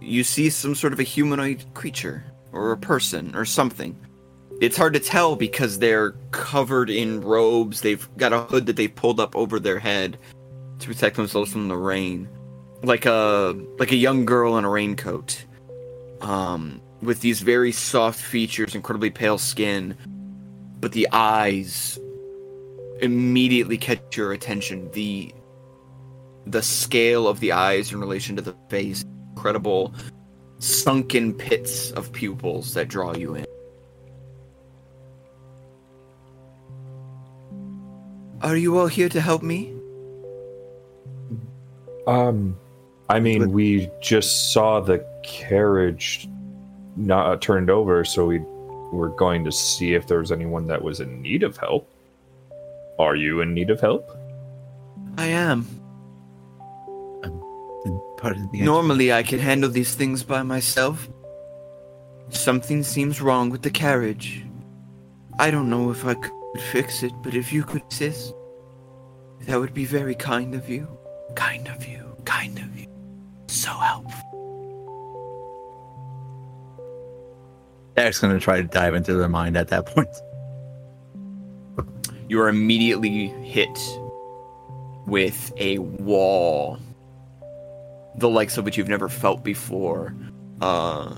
You see some sort of a humanoid creature or a person or something. It's hard to tell because they're covered in robes. They've got a hood that they've pulled up over their head to protect themselves from the rain, like a like a young girl in a raincoat, um, with these very soft features, incredibly pale skin, but the eyes immediately catch your attention. The the scale of the eyes in relation to the face, incredible sunken pits of pupils that draw you in. Are you all here to help me? Um, I mean, But- we just saw the carriage not turned over, so we were going to see if there was anyone that was in need of help. Are you in need of help? I am. And pardon the Normally, I can handle these things by myself. Something seems wrong with the carriage. I don't know if I could fix it, but if you could assist, that would be very kind of you. Kind of you. Kind of you. So helpful. Dak's gonna try to dive into their mind at that point. You are immediately hit with a wall, the likes of which you've never felt before. Uh,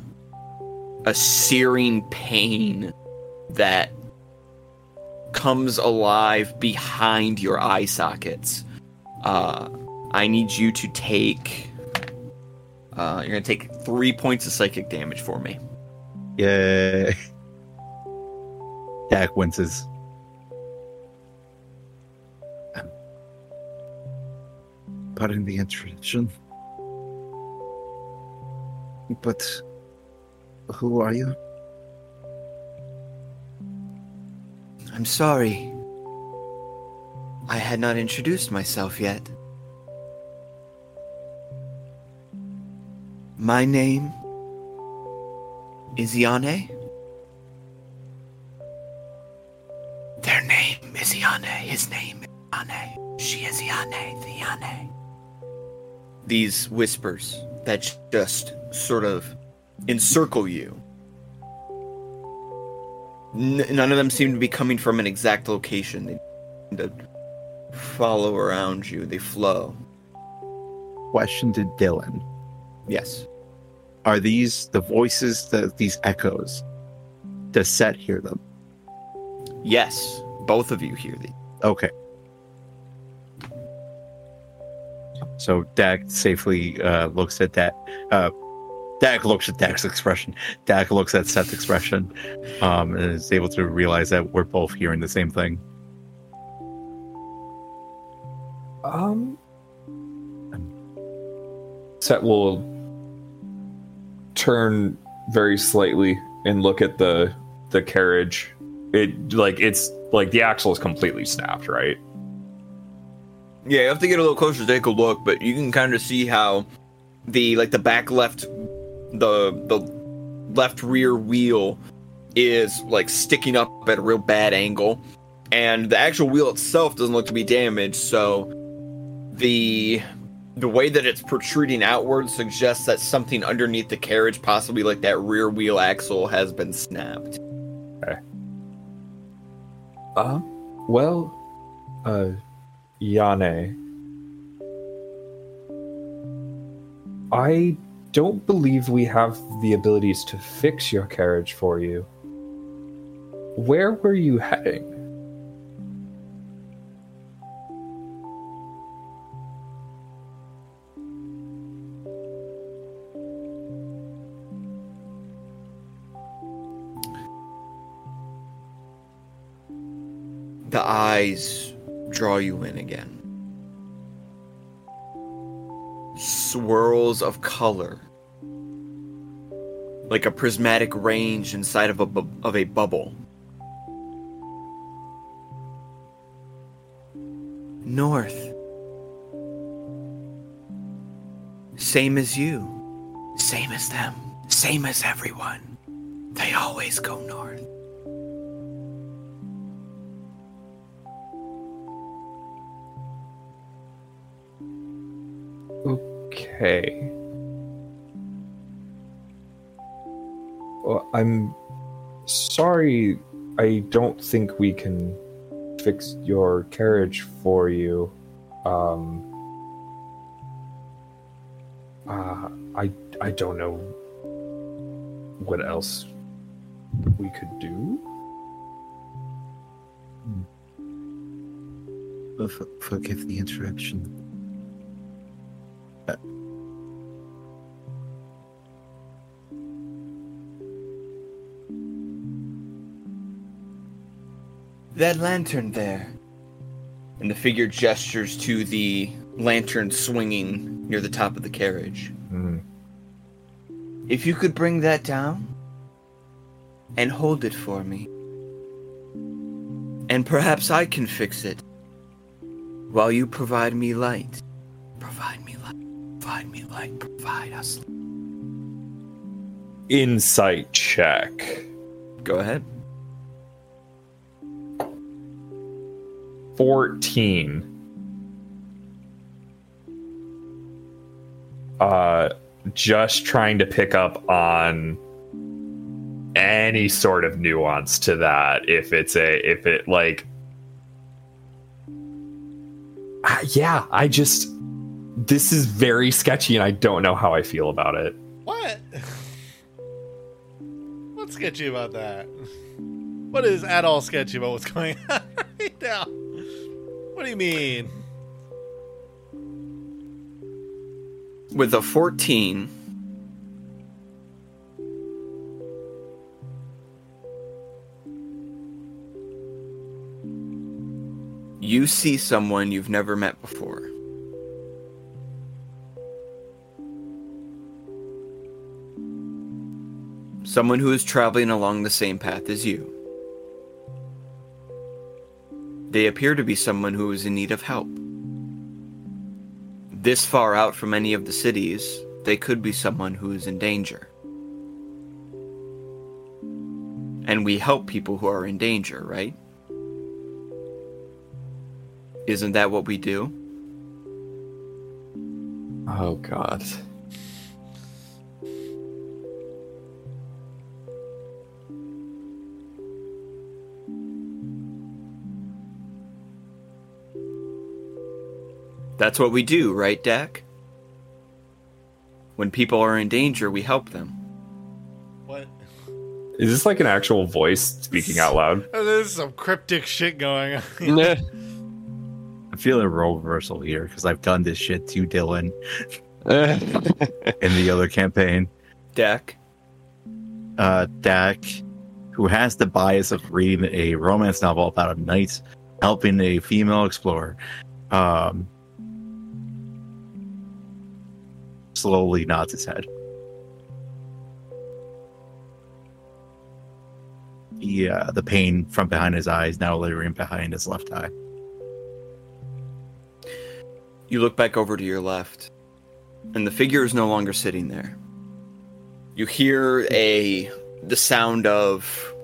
a searing pain that comes alive behind your eye sockets. Uh, I need you to take Uh, you're gonna take three points of psychic damage for me. Yay. Dak winces. Um, Pardon the interruption. But who are you? I'm sorry. I had not introduced myself yet. My name is Yane. Their name is Yane. His name is Yane. She is Yane, the Yane. These whispers that just sort of encircle you. N- none of them seem to be coming from an exact location. They follow around you. They flow. Question to Dylan. Yes. Are these the voices, the, these echoes? Does Set hear them? Yes. Both of you hear these. Okay. So Dak safely uh, looks at that. Uh, Dak looks at Dak's expression. Dak looks at Set's expression, um, and is able to realize that we're both hearing the same thing. Um, Set will turn very slightly and look at the the carriage. It like it's like the axle is completely snapped, right? Yeah, you have to get a little closer to take a look, but you can kind of see how the like the back left the the left rear wheel is like sticking up at a real bad angle. And the actual wheel itself doesn't look to be damaged, so the the way that it's protruding outward suggests that something underneath the carriage, possibly like that rear wheel axle, has been snapped. Uh, well, uh, Yane, I don't believe we have the abilities to fix your carriage for you. Where were you heading? The eyes draw you in again. Swirls of color. Like a prismatic range inside of a, bu- of a bubble. North. Same as you. Same as them. Same as everyone. They always go north. Okay. Well, I'm sorry. I don't think we can fix your carriage for you. Um. Uh, I I don't know what else we could do. F- forgive the interruption. That lantern there. And the figure gestures to the lantern swinging near the top of the carriage. Hmm. If you could bring that down and hold it for me, and perhaps I can fix it while you provide me light. Provide me light. Provide me light. Provide us. light. Insight check. Go ahead. 14 uh just trying to pick up on any sort of nuance to that if it's a if it like Ah, yeah i just this is very sketchy and i don't know how i feel about it What? What's sketchy about that? What is at all sketchy about what's going on right now? What do you mean? With a 14. You see someone you've never met before. Someone who is traveling along the same path as you. They appear to be someone who is in need of help. This far out from any of the cities, they could be someone who is in danger. And we help people who are in danger, right? Isn't that what we do? Oh god. That's what we do, right, Dak? When people are in danger, we help them. What? Is this like an actual voice speaking out loud? Oh, There's some cryptic shit going on. Nah. I feel a role reversal here because I've done this shit to Dylan in the other campaign. Dak, uh, Dak, who has the bias of reading a romance novel about a knight helping a female explorer, um, slowly nods his head. Yeah, the pain from behind his eyes now lingering behind his left eye. you look back over to your left, and the figure is no longer sitting there. You hear a the sound of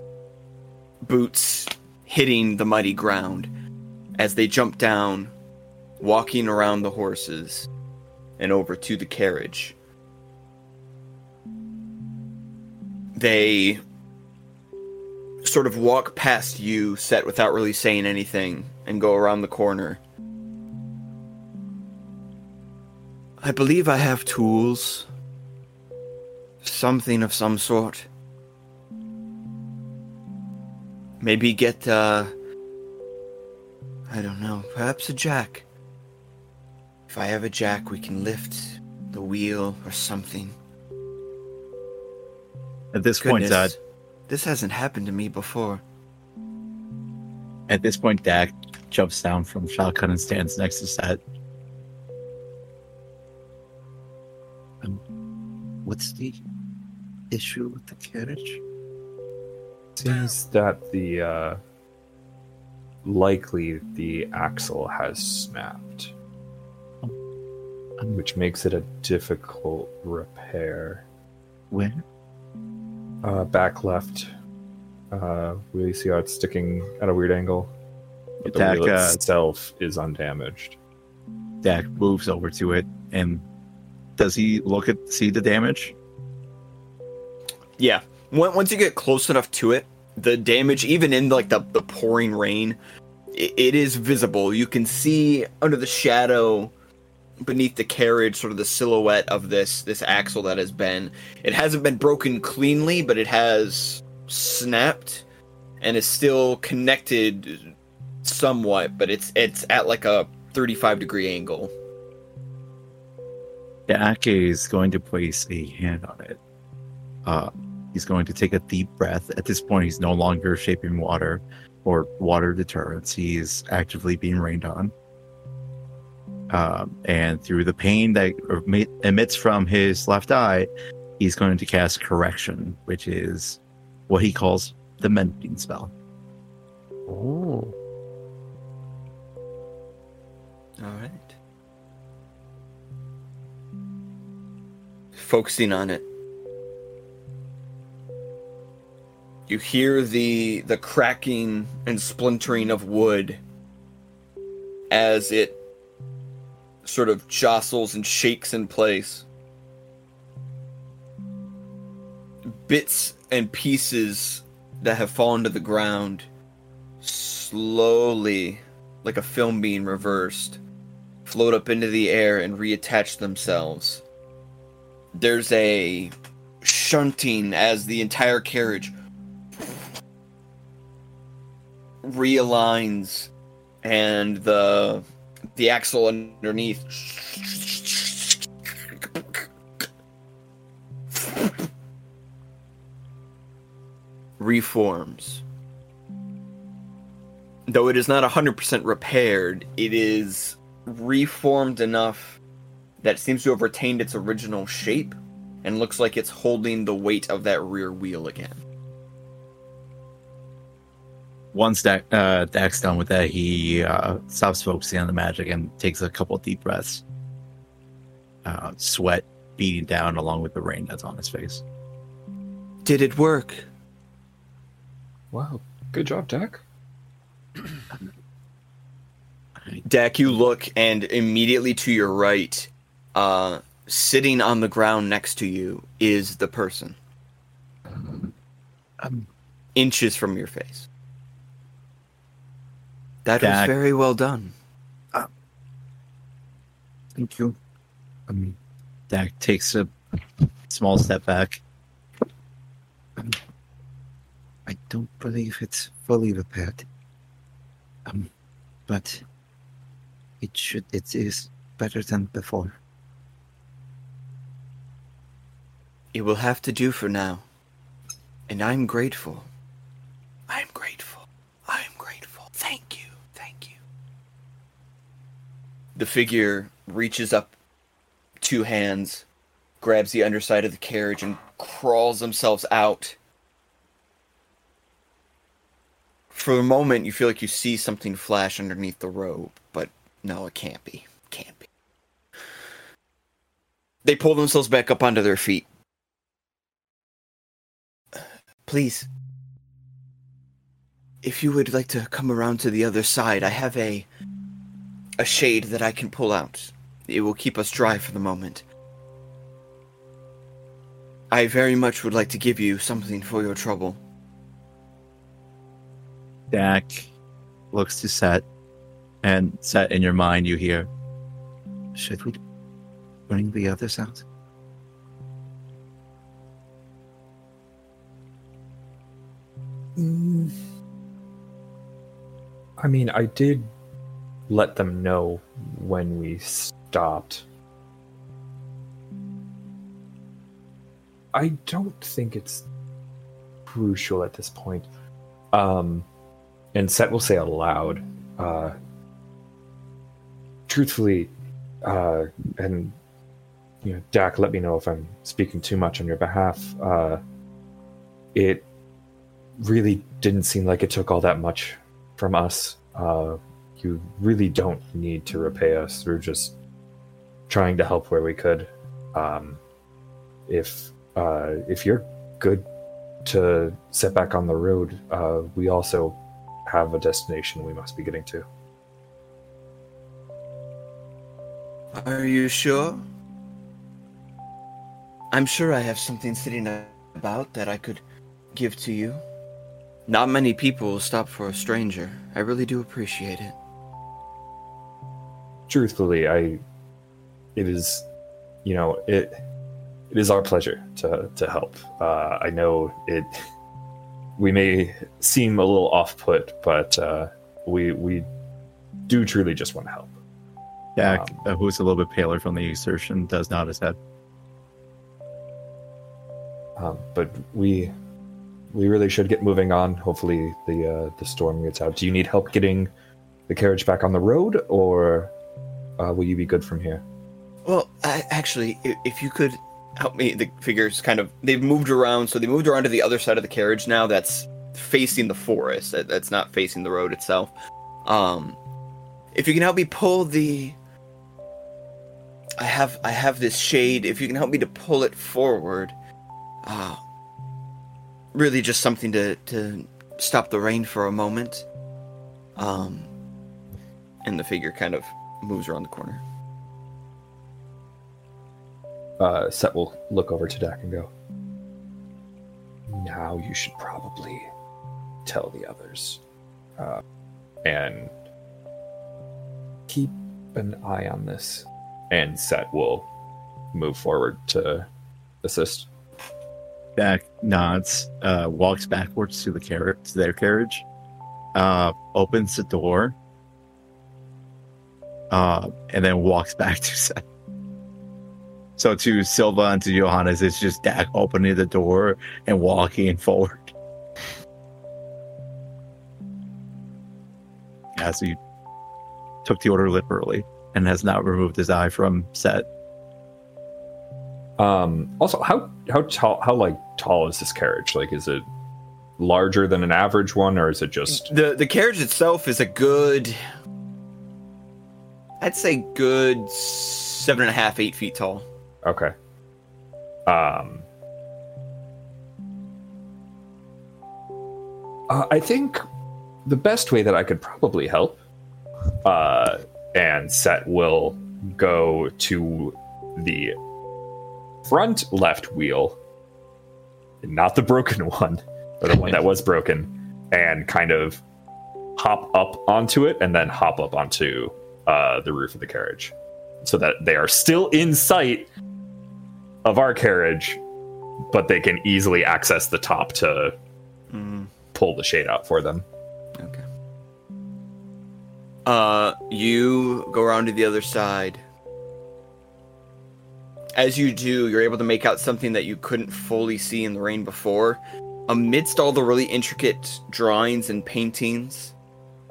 boots hitting the muddy ground as they jump down, walking around the horses and over to the carriage. They sort of walk past you, set without really saying anything, and go around the corner. I believe I have tools. Something of some sort. Maybe get, uh. I don't know, perhaps a jack. If I have a jack, we can lift the wheel or something. At this point, uh, this hasn't happened to me before. at this point, Dak jumps down from shotgun and stands next to Set. Um, what's the issue with the carriage? Seems that the uh, likely the axle has snapped, which makes it a difficult repair. Where? Uh, back left. Uh, we see how it's sticking at a weird angle. But the Dak, wheel uh, itself is undamaged. Dak moves over to it and does he look at see the damage? Yeah. Once once you get close enough to it, the damage, even in like the, the pouring rain, it, it is visible. You can see under the shadow beneath the carriage sort of the silhouette of this this axle that has been it hasn't been broken cleanly but it has snapped and is still connected somewhat but it's it's at like a 35 degree angle Dak is going to place a hand on it. Uh, he's going to take a deep breath. At this point, he's no longer shaping water or water deterrents. He's actively being rained on. Um, and through the pain that emits from his left eye, he's going to cast correction, which is what he calls the mending spell. Oh. all right focusing on it you hear the the cracking and splintering of wood as it sort of jostles and shakes in place. Bits and pieces that have fallen to the ground slowly like a film being reversed float up into the air and reattach themselves. There's a shunting as the entire carriage realigns and the the axle underneath reforms though it is not 100% repaired, it is reformed enough that seems to have retained its original shape and looks like it's holding the weight of that rear wheel again. Once Dak, uh, Dak's done with that, he uh, stops focusing on the magic and takes a couple deep breaths. Uh, sweat beating down along with the rain that's on his face. Did it work? Wow, good job, Dak. Dak, you look, and immediately to your right, uh, sitting on the ground next to you, is the person. Um, Inches from your face. That was very well done. Thank you. Um, Dak takes a small step back. Um, I don't believe it's fully repaired. Um, but it should. It is better than before. It will have to do for now. And I'm grateful. I'm grateful. I'm grateful. Thank you. Thank you. The figure reaches up two hands, grabs the underside of the carriage, and crawls themselves out. For a moment, you feel like you see something flash underneath the robe, but no, it can't be. Can't be. They pull themselves back up onto their feet. Please, if you would like to come around to the other side, I have a a shade that I can pull out. It will keep us dry for the moment. I very much would like to give you something for your trouble. Dak looks to Set, and Set in your mind you hear, "Should we bring the others out?" Mm. I mean, I did let them know when we stopped. I don't think it's crucial at this point. Um, and Set will say aloud, uh, truthfully, uh, and you know, Dak, let me know if I'm speaking too much on your behalf. Uh, it really didn't seem like it took all that much from us. Uh, you really don't need to repay us. We're just trying to help where we could. Um, if uh, if you're good to set back on the road, uh, we also have a destination we must be getting to. Are you sure? I'm sure I have something sitting about that I could give to you. Not many people will stop for a stranger. I really do appreciate it. Truthfully, I it is you know it it is our pleasure to to help. Uh, I know it we may seem a little off put, but uh, we we do truly just want to help. Dak, uh, who's a little bit paler from the exertion, does nod his head. Um, but we we really should get moving on. Hopefully the uh, the storm gets out. Do you need help getting the carriage back on the road, or uh, will you be good from here? Well, I, actually, if, you could help me, the figures kind of they've moved around, so they moved around to the other side of the carriage now. That's facing the forest. That, that's not facing the road itself. Um, if you can help me pull the, I have I have this shade. If you can help me to pull it forward, uh, really just something to to stop the rain for a moment. Um, and the figure kind of moves around the corner. Uh, Set will look over to Dak and go. Now you should probably tell the others, uh, and keep an eye on this. And Set will move forward to assist. Dak nods, uh, walks backwards to the carriage, to their carriage, uh, opens the door, uh, and then walks back to Set. So to Silva and to Johannes, it's just Dak opening the door and walking forward. as he took the order literally and has not removed his eye from Set. Um, also, how how tall how like tall is this carriage? Like, is it larger than an average one, or is it just The the carriage itself is a good I'd say good seven and a half, eight feet tall. okay? Um, uh, I think the best way that I could probably help, uh, and Set will go to the front left wheel, not the broken one, but the one that was broken, and kind of hop up onto it and then hop up onto uh, the roof of the carriage so that they are still in sight of our carriage, but they can easily access the top to pull the shade out for them. Okay. Uh, you go around to the other side. As you do, you're able to make out something that you couldn't fully see in the rain before. Amidst all the really intricate drawings and paintings,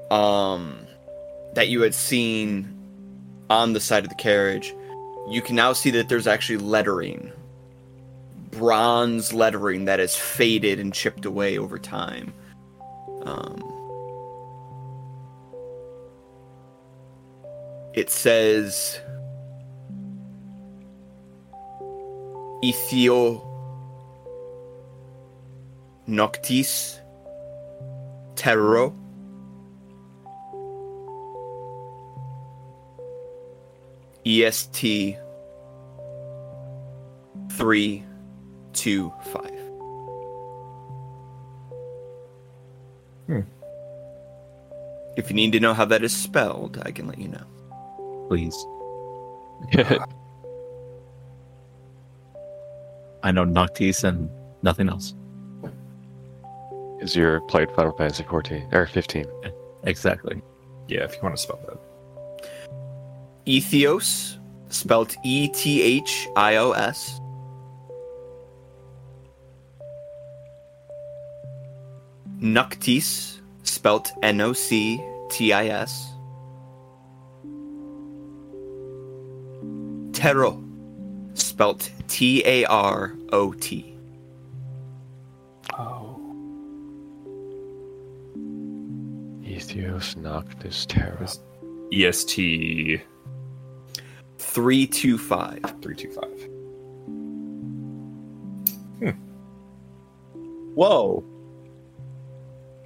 um, that you had seen on the side of the carriage, you can now see that there's actually lettering. Bronze lettering that has faded and chipped away over time. Um, it says Ethio Noctis Tarot EST 325. Hmm. If you need to know how that is spelled, I can let you know. Please. I know Noctis and nothing else. Is your played Final Fantasy 14 or 15? Exactly. Yeah, if you want to spell that. Ethios, spelt E T H I O S. Noctis, spelt N O C T I S. Tarot, spelt T A R O T. Oh. Ethios Noctis Tarot. EST 325. 325. Whoa.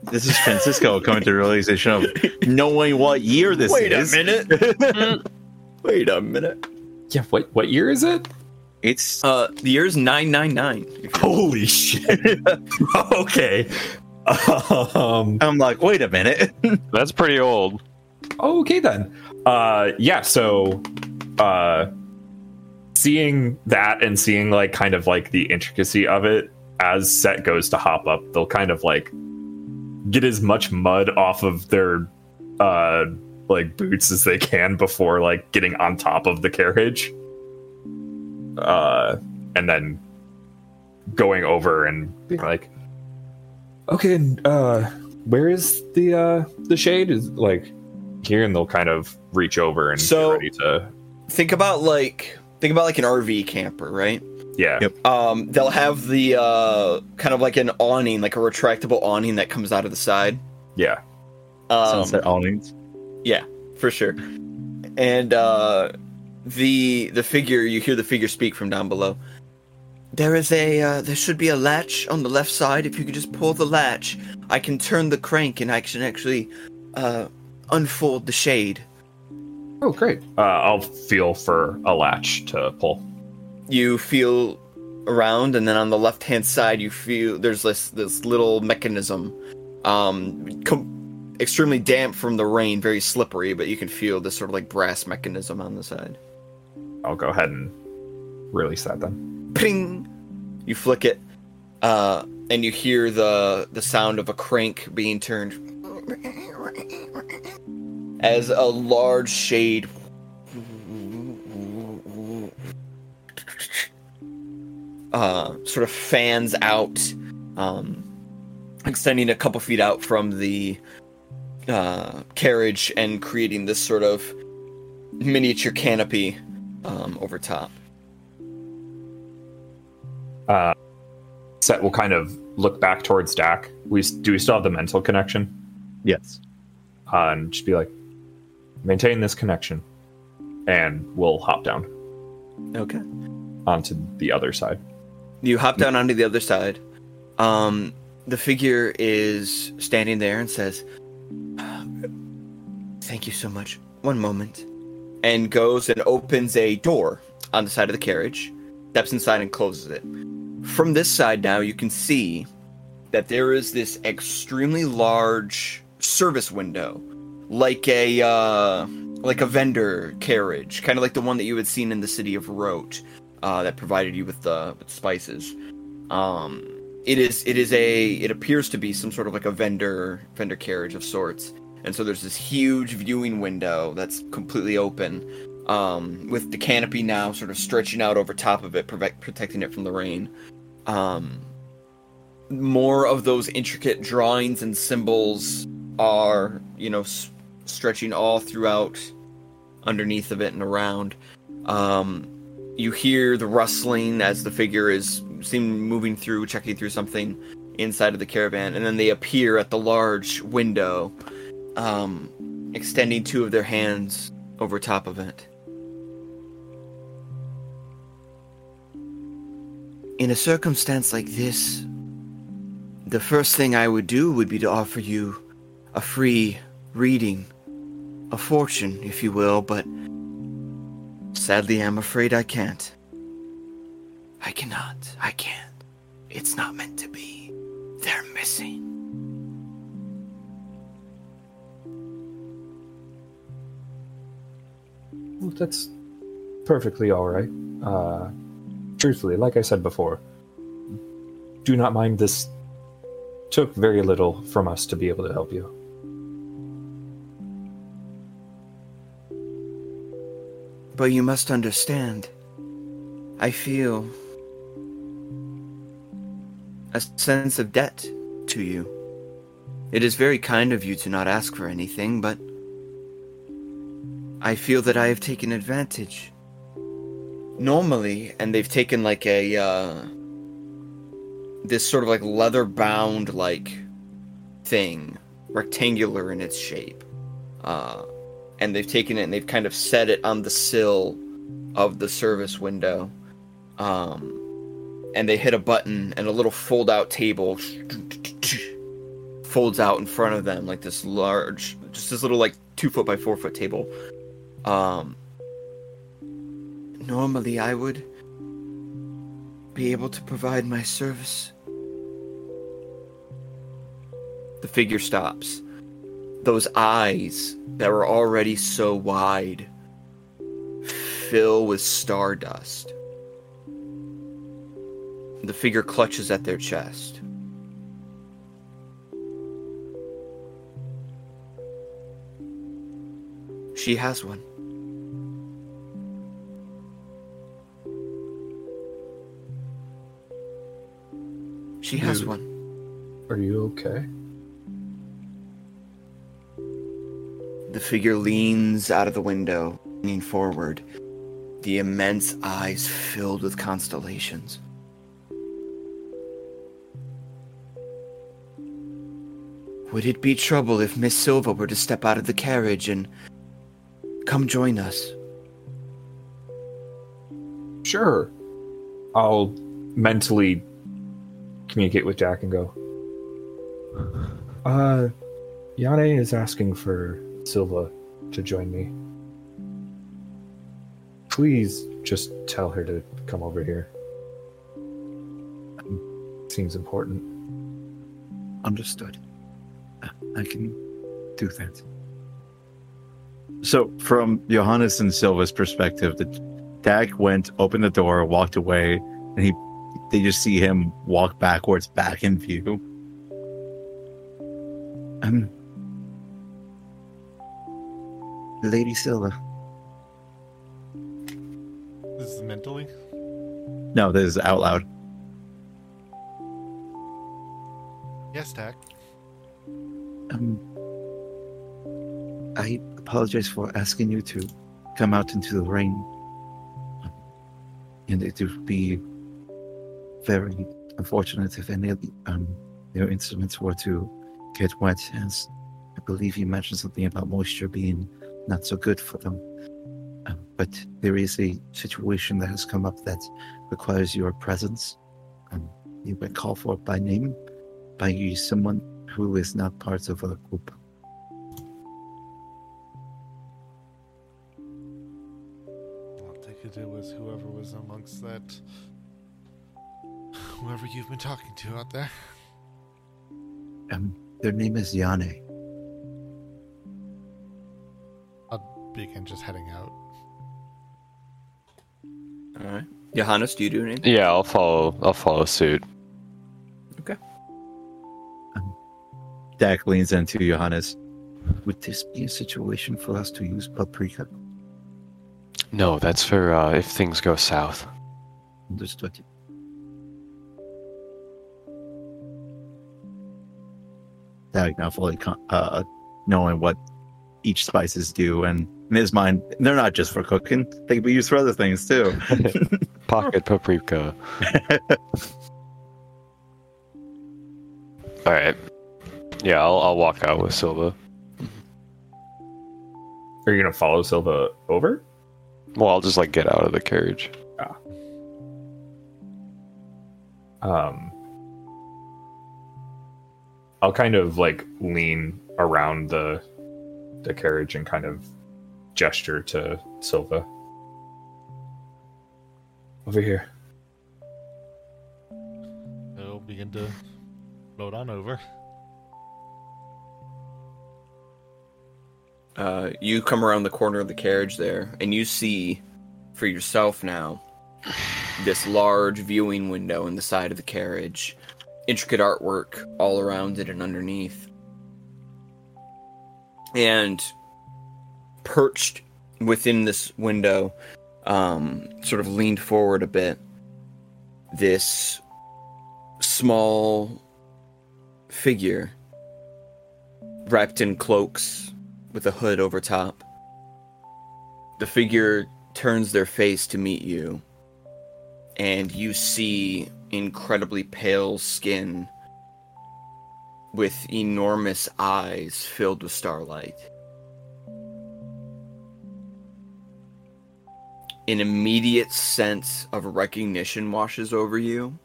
This is Francisco coming to the realization of knowing what year this is. Wait a minute. Wait a minute. Yeah, what what year is it? It's Uh, the year's 999. Holy shit. okay. Um I'm like, wait a minute. That's pretty old. okay then. Uh yeah, so uh seeing that and seeing like kind of like the intricacy of it as Set goes to hop up, they'll kind of like get as much mud off of their uh like boots as they can before like getting on top of the carriage. Uh and then going over and being like okay and, uh where is the uh the shade is like here and they'll kind of reach over and So- get ready to think about like think about like an RV camper, right? yeah Yep. Um, they'll have the uh, kind of like an awning, like a retractable awning that comes out of the side. yeah Um, Sunset awnings. yeah, for sure. And uh, the the figure, you hear the figure speak from down below. There is a uh, there should be a latch on the left side. If you could just pull the latch, I can turn the crank and I can actually uh, unfold the shade. Oh great. Uh i'll feel for a latch to pull. You feel around and then on the left hand side you feel there's this this little mechanism um com- extremely damp from the rain very slippery but you can feel this sort of like brass mechanism on the side. I'll go ahead and release that then. Ping! You flick it uh and you hear the the sound of a crank being turned as a large shade uh sort of fans out um extending a couple feet out from the uh, carriage and creating this sort of miniature canopy um, over top. Uh, Set will kind of look back towards Dak. We do we still have the mental connection? Yes. Uh, and just be like, maintain this connection, and we'll hop down Okay. onto the other side. You hop down onto the other side. Um, the figure is standing there and says, "Thank you so much. One moment," and goes and opens a door on the side of the carriage, steps inside and closes it. From this side now, you can see that there is this extremely large service window, like a uh, like a vendor carriage, kind of like the one that you had seen in the city of Wroat uh, that provided you with the with spices. Um, it is it is a it appears to be some sort of like a vendor vendor carriage of sorts, and so there's this huge viewing window that's completely open, um, with the canopy now sort of stretching out over top of it, protect, protecting it from the rain. Um, more of those intricate drawings and symbols are you know stretching all throughout underneath of it and around. Um, you hear the rustling as the figure is seen moving through, checking through something inside of the caravan, and then they appear at the large window, um, extending two of their hands over top of it. In a circumstance like this, the first thing I would do would be to offer you a free reading, a fortune, if you will, but Sadly, I'm afraid I can't. I cannot. I can't. It's not meant to be. They're missing. Well, that's perfectly all right. Uh, truthfully, like I said before, do not mind this. Took very little from us to be able to help you. But you must understand. I feel a sense of debt to you. It is very kind of you to not ask for anything, but I feel that I have taken advantage. Normally, and they've taken like a uh, this sort of like leather bound like thing, rectangular in its shape. Uh, and they've taken it and they've kind of set it on the sill of the service window. Um, and they hit a button and a little fold out table folds out in front of them like this large just this little like two foot by four foot table. Um normally i would be able to provide my service. The figure stops those eyes that were already so wide fill with stardust the figure clutches at their chest. She has one. She has You- one. Are you okay? The figure leans out of the window, leaning forward, the immense eyes filled with constellations. Would it be trouble if Miss Silva were to step out of the carriage and come join us? Sure. I'll mentally communicate with Dak and go. Uh, Yane is asking for Silva to join me. Please just tell her to come over here. Seems important. Understood. I can do that. So, from Johannes and Silva's perspective, the Dak went, opened the door, walked away, and he they just see him walk backwards back in view. Um, Lady Silva. This is mentally. No, this is out loud. Yes, Dak. Um, I apologize for asking you to come out into the rain. And it would be very unfortunate if any of the, um, your instruments were to get wet, as I believe you mentioned something about moisture being not so good for them. Um, but there is a situation that has come up that requires your presence. Um, you've been called for by name by someone who is not part of a group. I'll take it it was whoever was amongst that. Whoever you've been talking to out there. Um, their name is Yane. Begin just heading out. All right. Johannes, do you do anything? Yeah, I'll follow. I'll follow suit. Okay. Dak leans into Johannes. Would this be a situation for us to use paprika? No, that's for uh, if things go south. Understood. Dak now fully con- uh, knowing what each spices do, and in his mind, they're not just for cooking; they can be used for other things too. Pocket paprika. All right. Yeah, I'll, I'll walk out with Silva. Are you gonna follow Silva over? Well, I'll just like get out of the carriage. Um, I'll kind of like lean around the the carriage and kind of gesture to Silva. Over here. It'll begin to float on over. Uh, you come around the corner of the carriage there, and you see for yourself now this large viewing window in the side of the carriage, intricate artwork all around it and underneath. And perched within this window, um, sort of leaned forward a bit, this small figure wrapped in cloaks with a hood over top. The figure turns their face to meet you, and you see incredibly pale skin with enormous eyes filled with starlight. An immediate sense of recognition washes over you,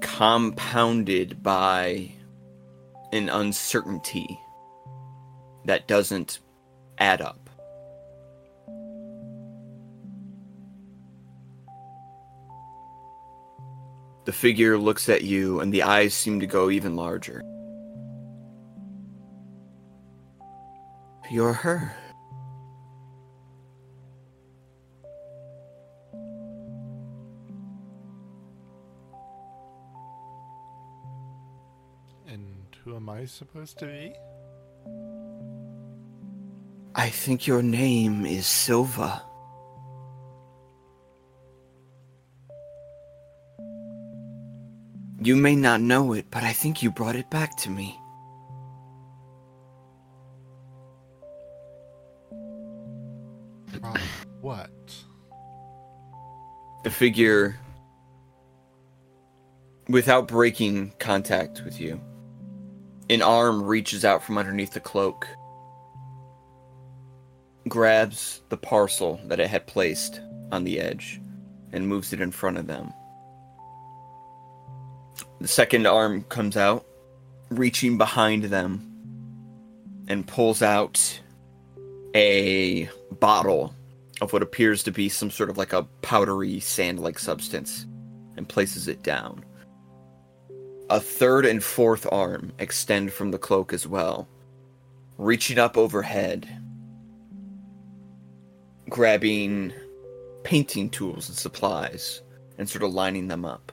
compounded by an uncertainty that doesn't add up. The figure looks at you, and the eyes seem to go even larger. You're her. Who am I supposed to be? I think your name is Silva. You may not know it, but I think you brought it back to me. Rob, what? The figure, without breaking contact with you, an arm reaches out from underneath the cloak, grabs the parcel that it had placed on the edge, and moves it in front of them. The second arm comes out, reaching behind them, and pulls out a bottle of what appears to be some sort of like a powdery sand like substance and places it down. A third and fourth arm extend from the cloak as well, reaching up overhead, grabbing painting tools and supplies, and sort of lining them up.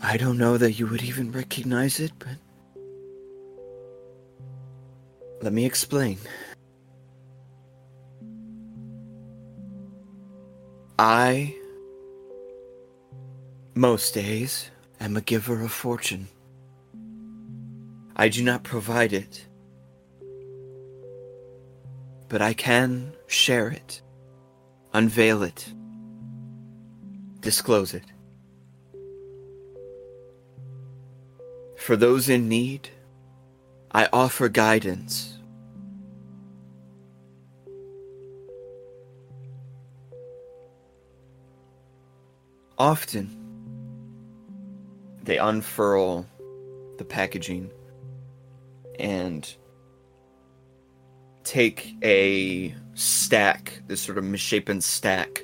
I don't know that you would even recognize it, but. Let me explain. I most days am a giver of fortune. I do not provide it, but I can share it, unveil it, disclose it. For those in need, I offer guidance. Often, they unfurl the packaging and take a stack, this sort of misshapen stack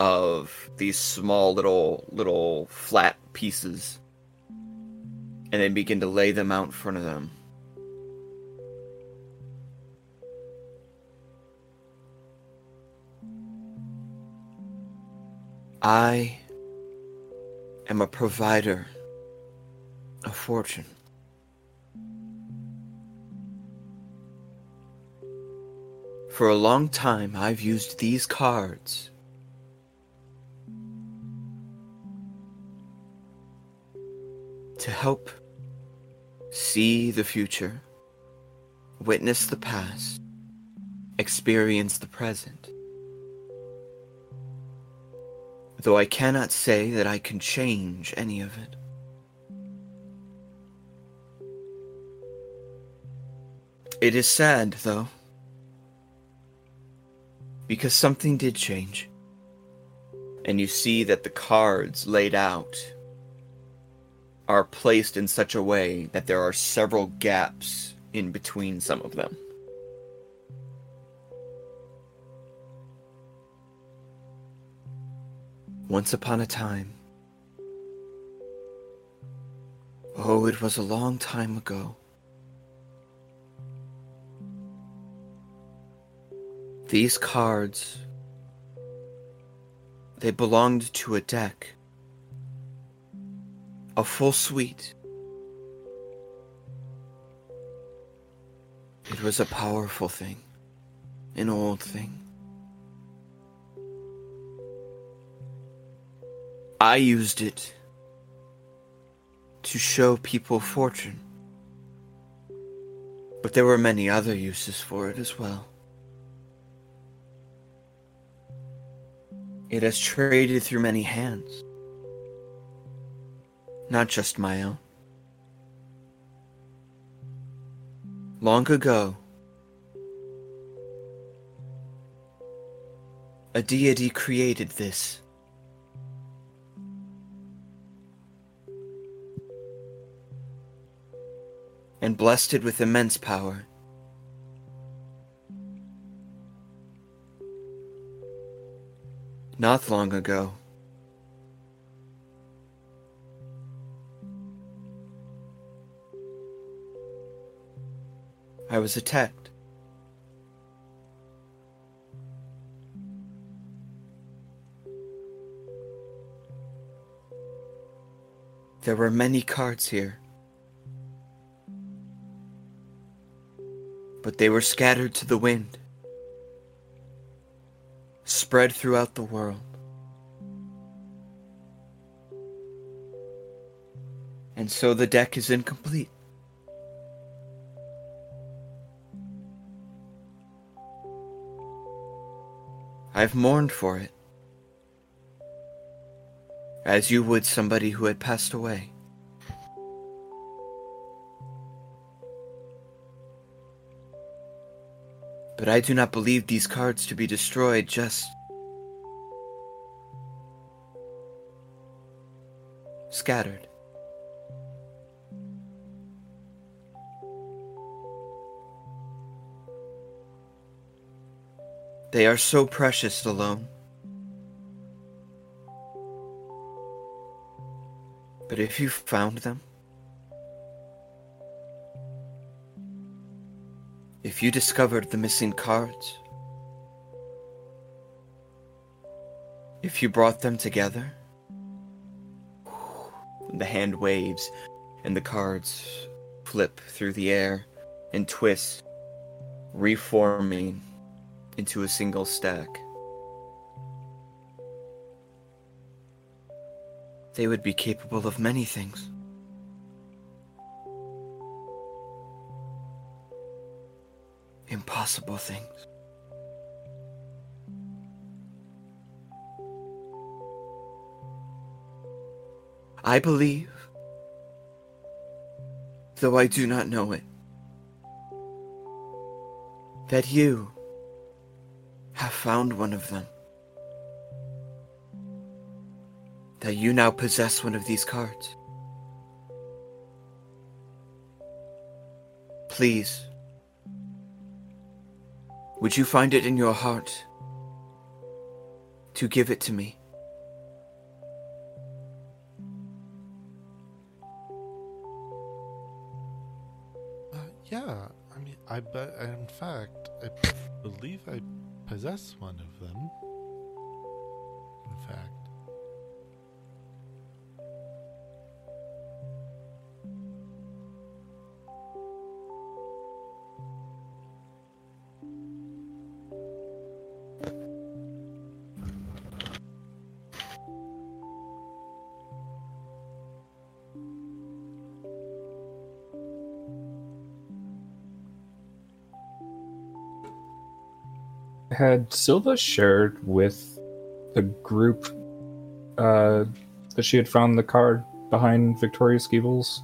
of these small little little flat pieces and then begin to lay them out in front of them. I am a provider of fortune. For a long time, I've used these cards to help see the future, witness the past, experience the present. Though I cannot say that I can change any of it. It is sad, though, because something did change. And you see that the cards laid out are placed in such a way that there are several gaps in between some of them. Once upon a time, oh, it was a long time ago. These cards, they belonged to a deck a full suite. It was a powerful thing, an old thing. I used it to show people fortune, but there were many other uses for it as well. It has traded through many hands not just my own. Long ago, a deity created this. And blessed it with immense power. Not long ago, I was attacked. There were many cards here. But they were scattered to the wind, spread throughout the world. And so the deck is incomplete. I've mourned for it. As you would somebody who had passed away. But I do not believe these cards to be destroyed just scattered. They are so precious alone. But if you found them, if you discovered the missing cards, if you brought them together, the hand waves and the cards flip through the air and twist, reforming into a single stack. They would be capable of many things. Impossible things. I believe, though I do not know it, that you have found one of them. That you now possess one of these cards. Please, would you find it in your heart to give it to me? Uh, yeah, I mean, I bet. In fact, I believe I possess one of them. In fact, Had Silva shared with the group uh, that she had found the card behind Victoria Skeevel's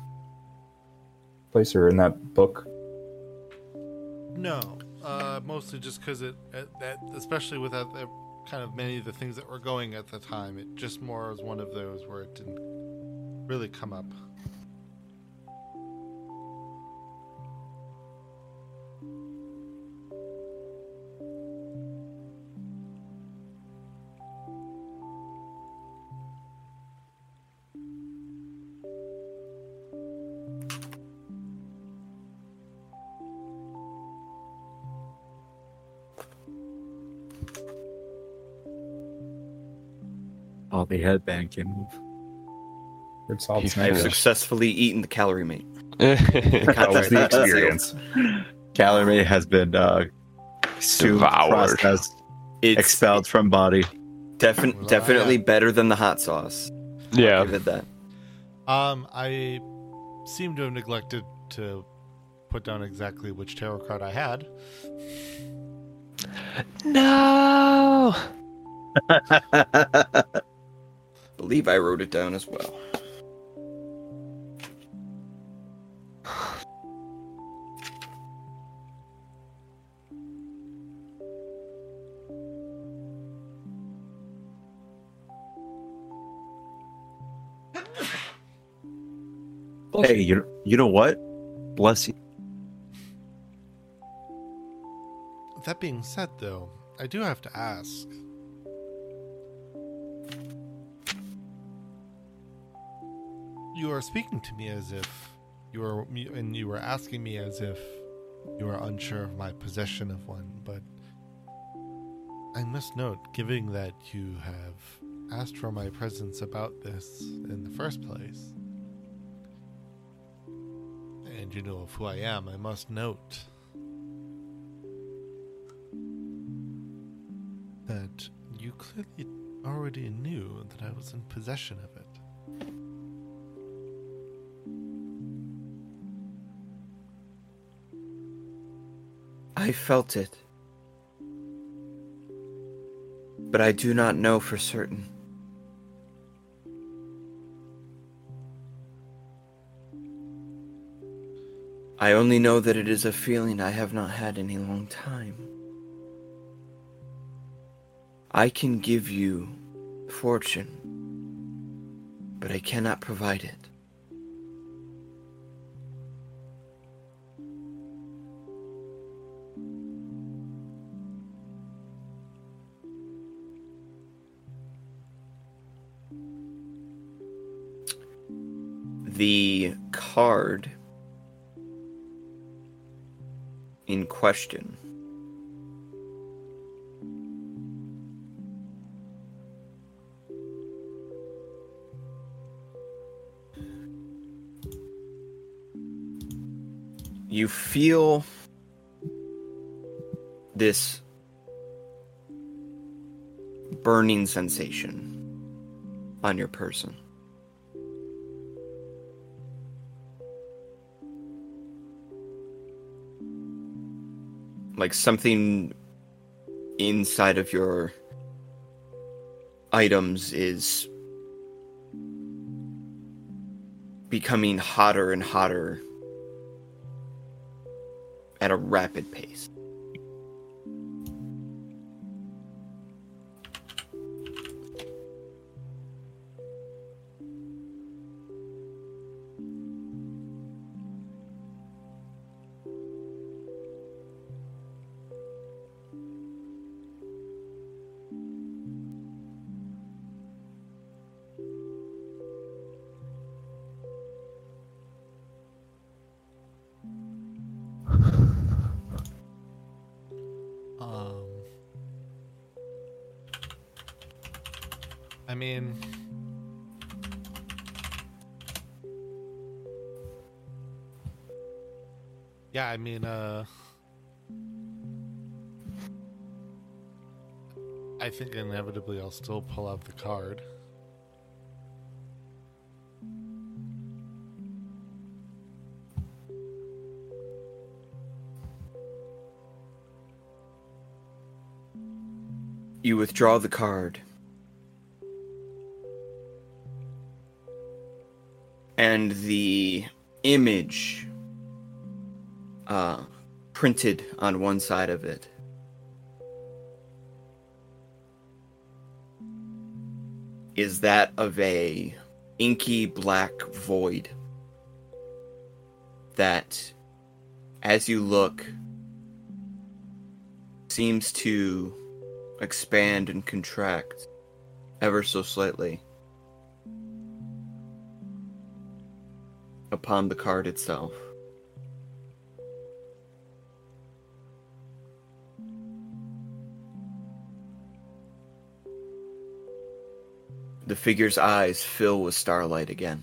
place or in that book? no. Uh, mostly just because it, especially with that, that kind of many of the things that were going at the time, it just more was one of those where it didn't really come up. The headband can move. It's all He's I have successfully eaten the calorie mate. That was the experience. Calorie has been uh, consumed, Devoured. processed, expelled from body. defin- Well, definitely yeah. better than the hot sauce. yeah. Give it that. Um, I seem to have neglected to put down exactly which tarot card I had. No. believe I wrote it down as well. hey, you you know what? Bless you. That being said, though, I do have to ask. You are speaking to me as if you are, and you were asking me as if you are unsure of my possession of one, but I must note, given that you have asked for my presence about this in the first place, and you know of who I am, I must note that you clearly already knew that I was in possession of it. I felt it. But I do not know for certain. I only know that it is a feeling I have not had in a long time. I can give you fortune, but I cannot provide it. The card in question you feel this burning sensation on your person. Like something inside of your items is becoming hotter and hotter at a rapid pace. Still pull out the card. You withdraw the card. And the image uh, printed on one side of it is that of a inky black void that as you look seems to expand and contract ever so slightly upon the card itself. The figure's eyes fill with starlight again.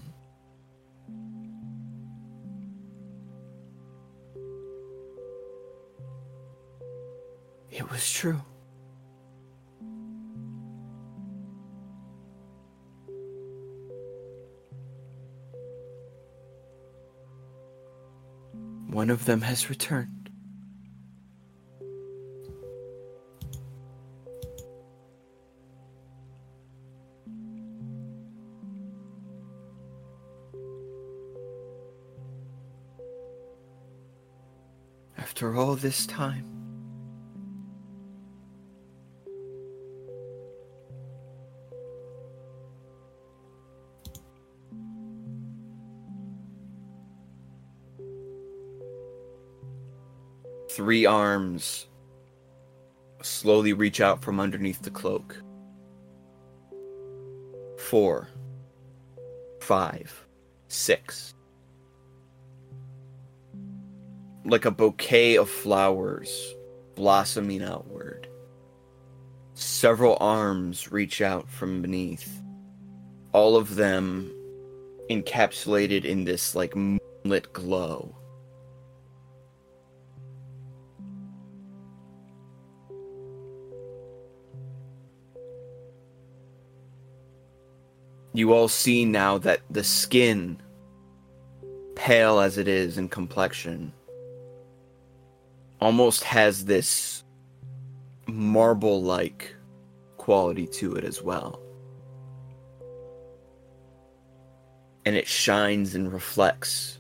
It was true. One of them has returned. This time, three arms slowly reach out from underneath the cloak. Four, five, six. Like a bouquet of flowers blossoming outward. Several arms reach out from beneath. All of them encapsulated in this like moonlit glow. you all see now that the skin, pale as it is in complexion, almost has this marble like quality to it as well. And it shines and reflects.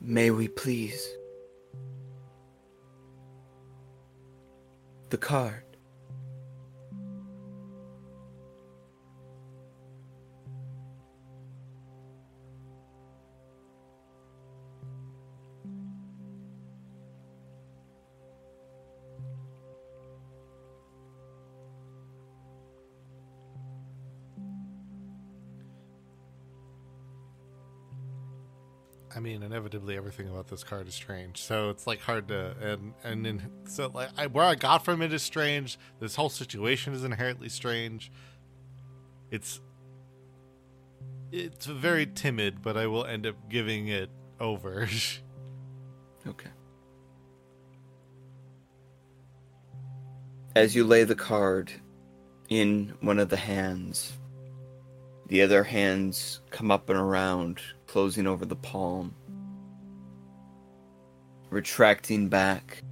May we please? The card. I mean, inevitably, everything about this card is strange. So it's like hard to and and then so like I, where I got from it is strange. This whole situation is inherently strange. It's it's very timid, but I will end up giving it over. Okay. As you lay the card in one of the hands. The other hands come up and around, closing over the palm, retracting back,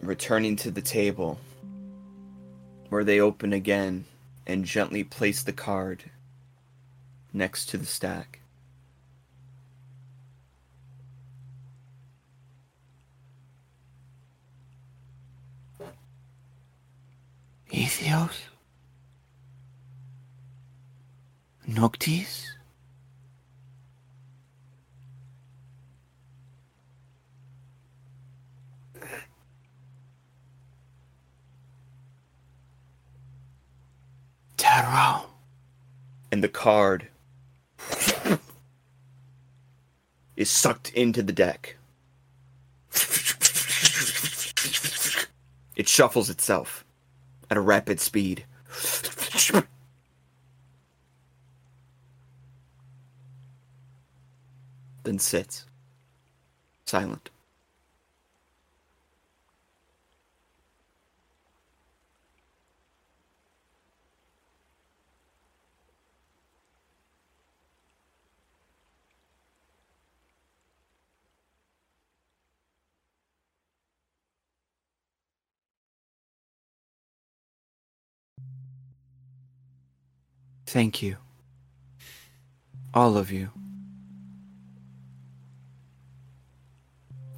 returning to the table, where they open again and gently place the card next to the stack. Ethios? Noctis? Tarot. And the card is sucked into the deck. It shuffles itself at a rapid speed. Then sits, silent. Thank you. All of you.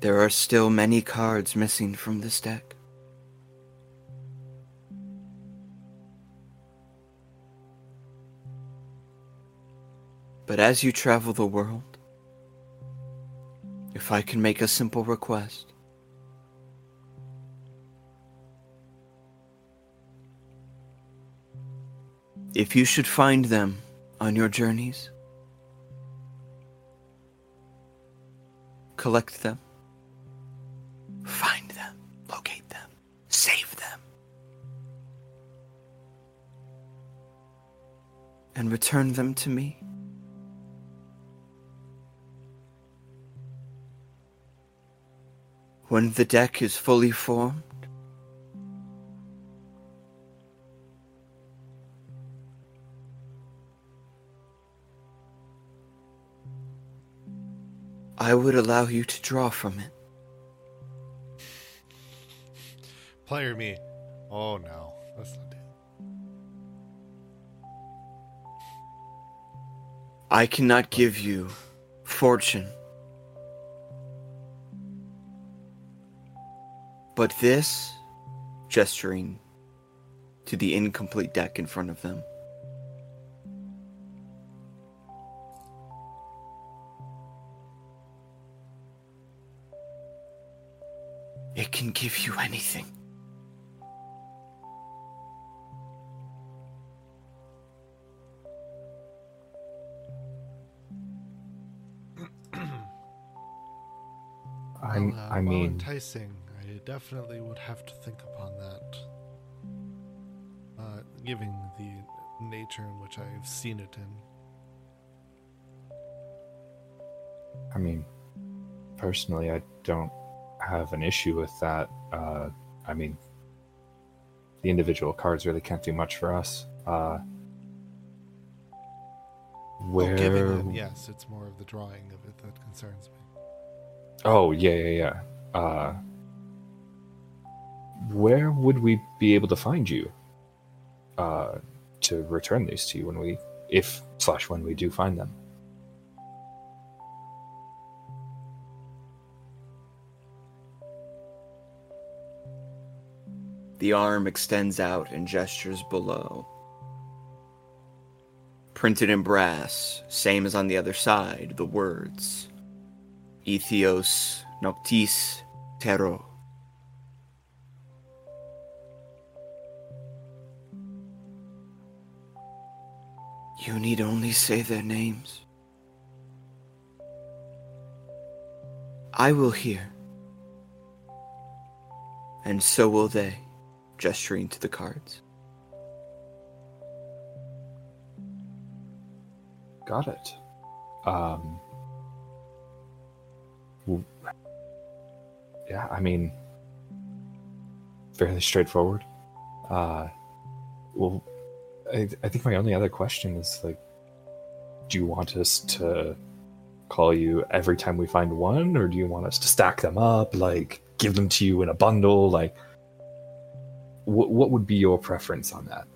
There are still many cards missing from this deck. But as you travel the world, if I can make a simple request, if you should find them on your journeys, collect them, and return them to me. When the deck is fully formed, I would allow you to draw from it. Player me. Oh no, that's not I cannot give you fortune. But this, gesturing to the incomplete deck in front of them, it can give you anything. I'm, Well, uh, I mean, enticing. I definitely would have to think upon that. Uh, given the nature in which I've seen it in. I mean, personally, I don't have an issue with that. Uh, I mean, the individual cards really can't do much for us. Uh, where? Giving them, yes, it's more of the drawing of it that concerns me. Oh, yeah, yeah, yeah. Uh, where would we be able to find you? Uh, to return these to you when we, if slash when we do find them. The arm extends out and gestures below. Printed in brass, same as on the other side, the words Ethios Noctis Tarot. You need only say their names. I will hear, and so will they, gesturing to the cards. Got it. Um. Yeah, I mean, fairly straightforward. Uh, well, I, I think my only other question is like, do you want us to call you every time we find one, or do you want us to stack them up, like give them to you in a bundle? Like, what what would be your preference on that?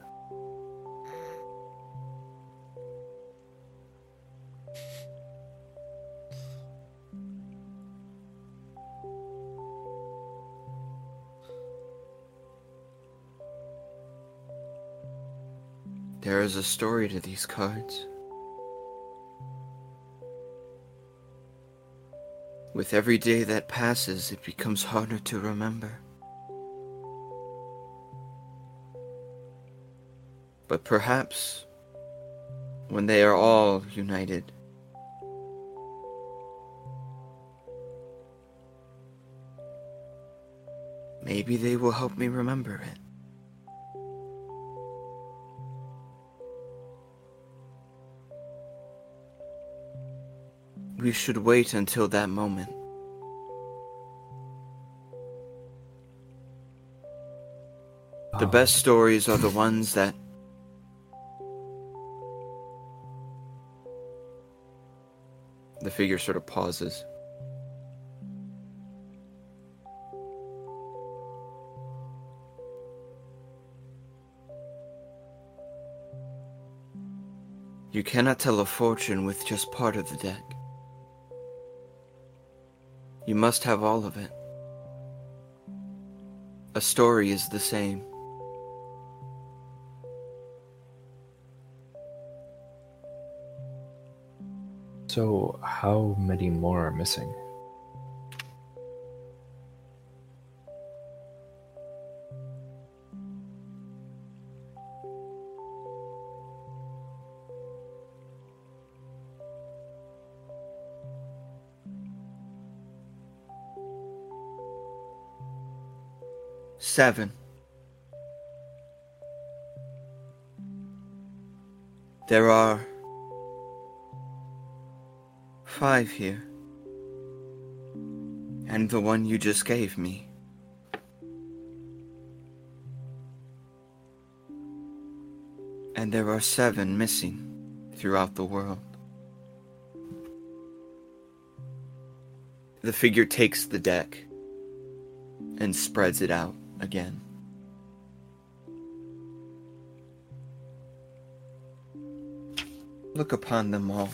There is a story to these cards. With every day that passes, it becomes harder to remember. But perhaps, when they are all united, maybe they will help me remember it. We should wait until that moment. The Oh, best stories are the ones that the figure sort of pauses. You cannot tell a fortune with just part of the deck. You must have all of it. A story is the same. So, how many more are missing? Seven. There are five here. And the one you just gave me. And there are seven missing throughout the world. The figure takes the deck and spreads it out again. Look upon them all.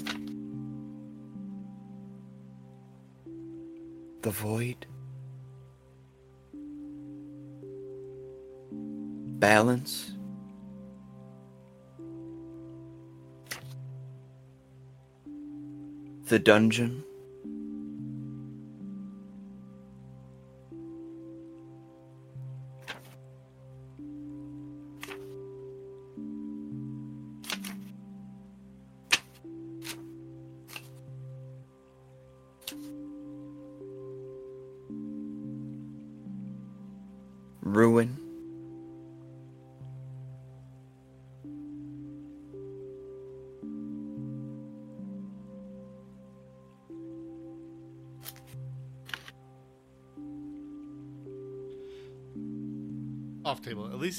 The void. Balance. The dungeon.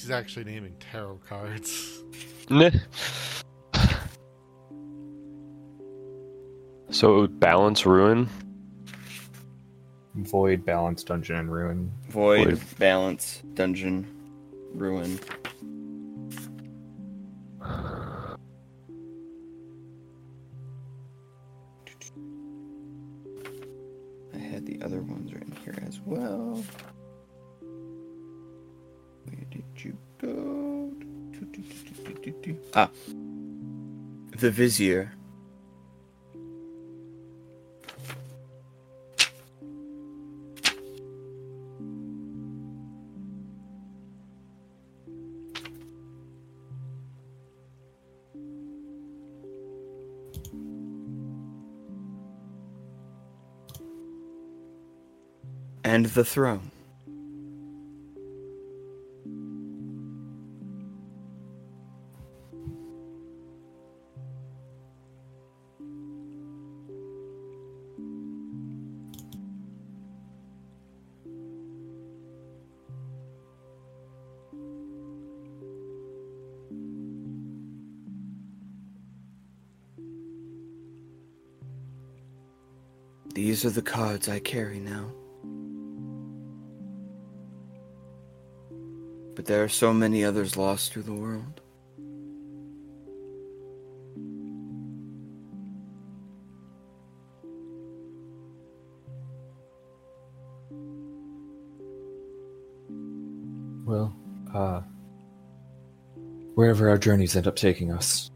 He's actually naming tarot cards. So it would balance ruin. Void, balance, dungeon, and ruin. Void, Void. balance, dungeon, ruin. The Vizier. And the throne. These are the cards I carry now. But there are so many others lost through the world. Well, uh, wherever our journeys end up taking us,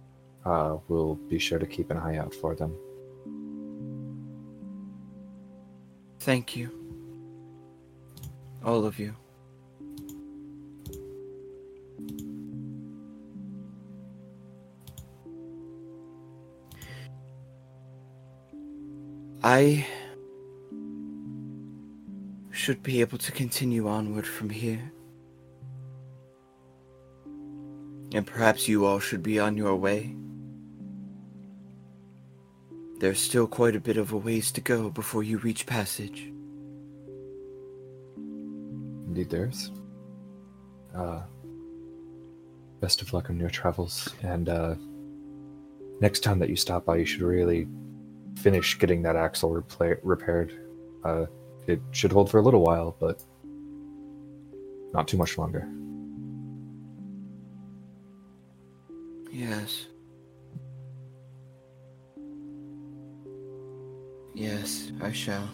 uh, we'll be sure to keep an eye out for them. Thank you. All of you. I should be able to continue onward from here. And perhaps you all should be on your way. There's still quite a bit of a ways to go before you reach passage. Indeed, there is. Uh, best of luck on your travels, and uh, next time that you stop by, you should really finish getting that axle repla- repaired. Uh, it should hold for a little while, but not too much longer. Shall.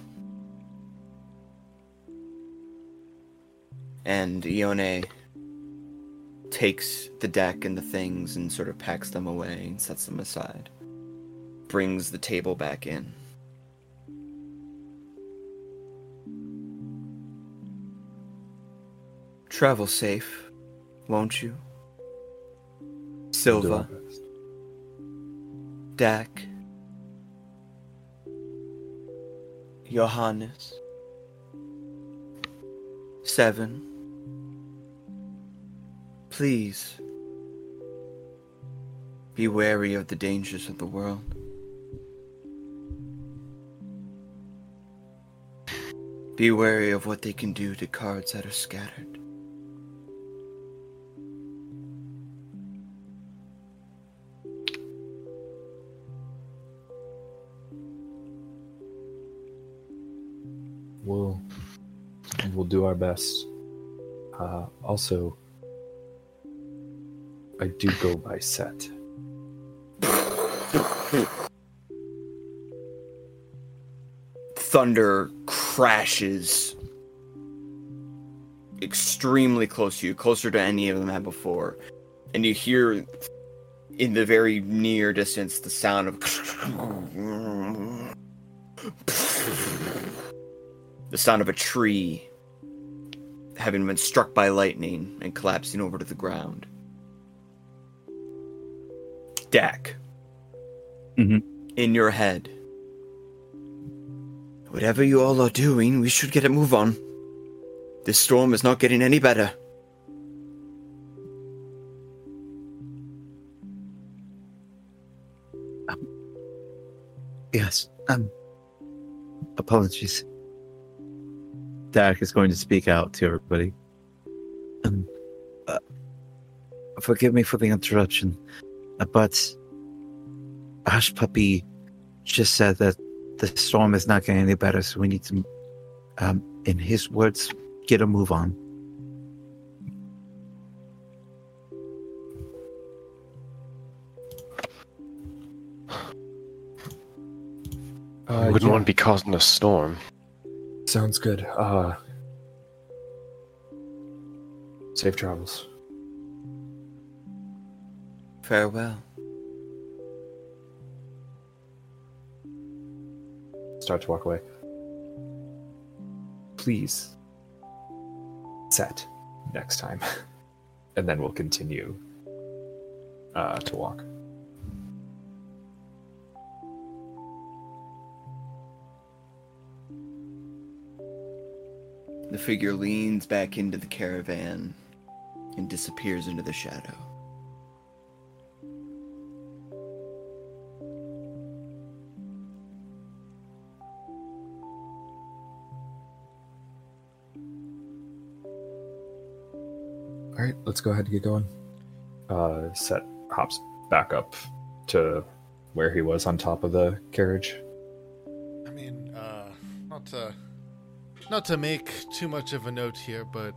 And Ione takes the deck and the things and sort of packs them away and sets them aside. Brings the table back in. Travel safe, won't you? We'll do our Silva. Dak, Johannes, Seven. Please be wary of the dangers of the world. Be wary of what they can do to cards that are scattered. Do our best. Uh, also, I do go by Set. thunder crashes extremely close to you, closer to any of them had before. And you hear in the very near distance the sound of the sound of a tree having been struck by lightning and collapsing over to the ground. Dak. Mhm. In your head. Whatever you all are doing, we should get a move on. This storm is not getting any better. Yes. Um. Apologies. Dak is going to speak out to everybody. Um. Uh, forgive me for the interruption, uh, but Hush Puppy just said that the storm is not getting any better, so we need to, um, in his words, get a move on. Uh, I wouldn't yeah, want to be causing a storm. Sounds good. Uh, safe travels. Farewell. Start to walk away. Please set next time, and then we'll continue uh, to walk. The figure leans back into the caravan and disappears into the shadow. All right, let's go ahead and get going. Uh, Set hops back up to where he was on top of the carriage. I mean, uh, Not to make too much of a note here, but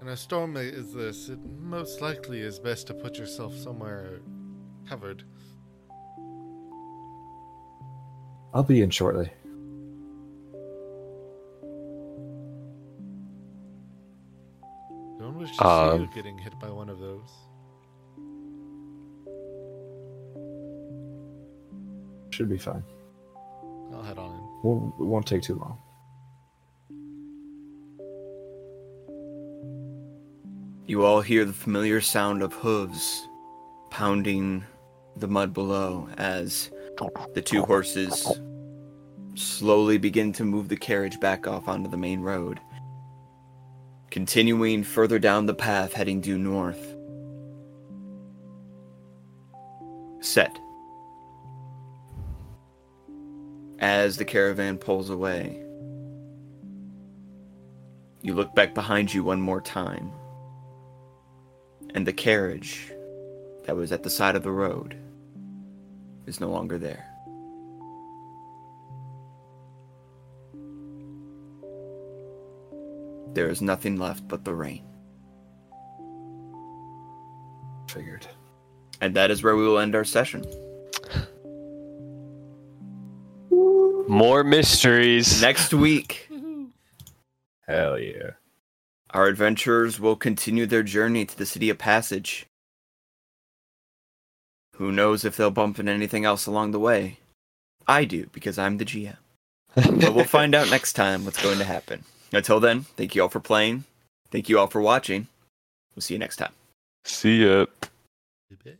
in a storm as this, it most likely is best to put yourself somewhere covered. I'll be in shortly. Don't wish to see Um, you getting hit by one of those. Should be fine. I'll head on in. Won't, it won't take too long. You all hear the familiar sound of hooves pounding the mud below as the two horses slowly begin to move the carriage back off onto the main road. Continuing further down the path heading due north. Set. As the caravan pulls away, you look back behind you one more time and the carriage that was at the side of the road is no longer there. There is nothing left but the rain. Figured. And that is where we will end our session. More mysteries. Next week, Hell yeah. Our adventurers will continue their journey to the City of Passage. Who knows if they'll bump into anything else along the way? I do, because I'm the GM. but we'll find out next time what's going to happen. Until then, thank you all for playing. Thank you all for watching. We'll see you next time. See ya. Bye.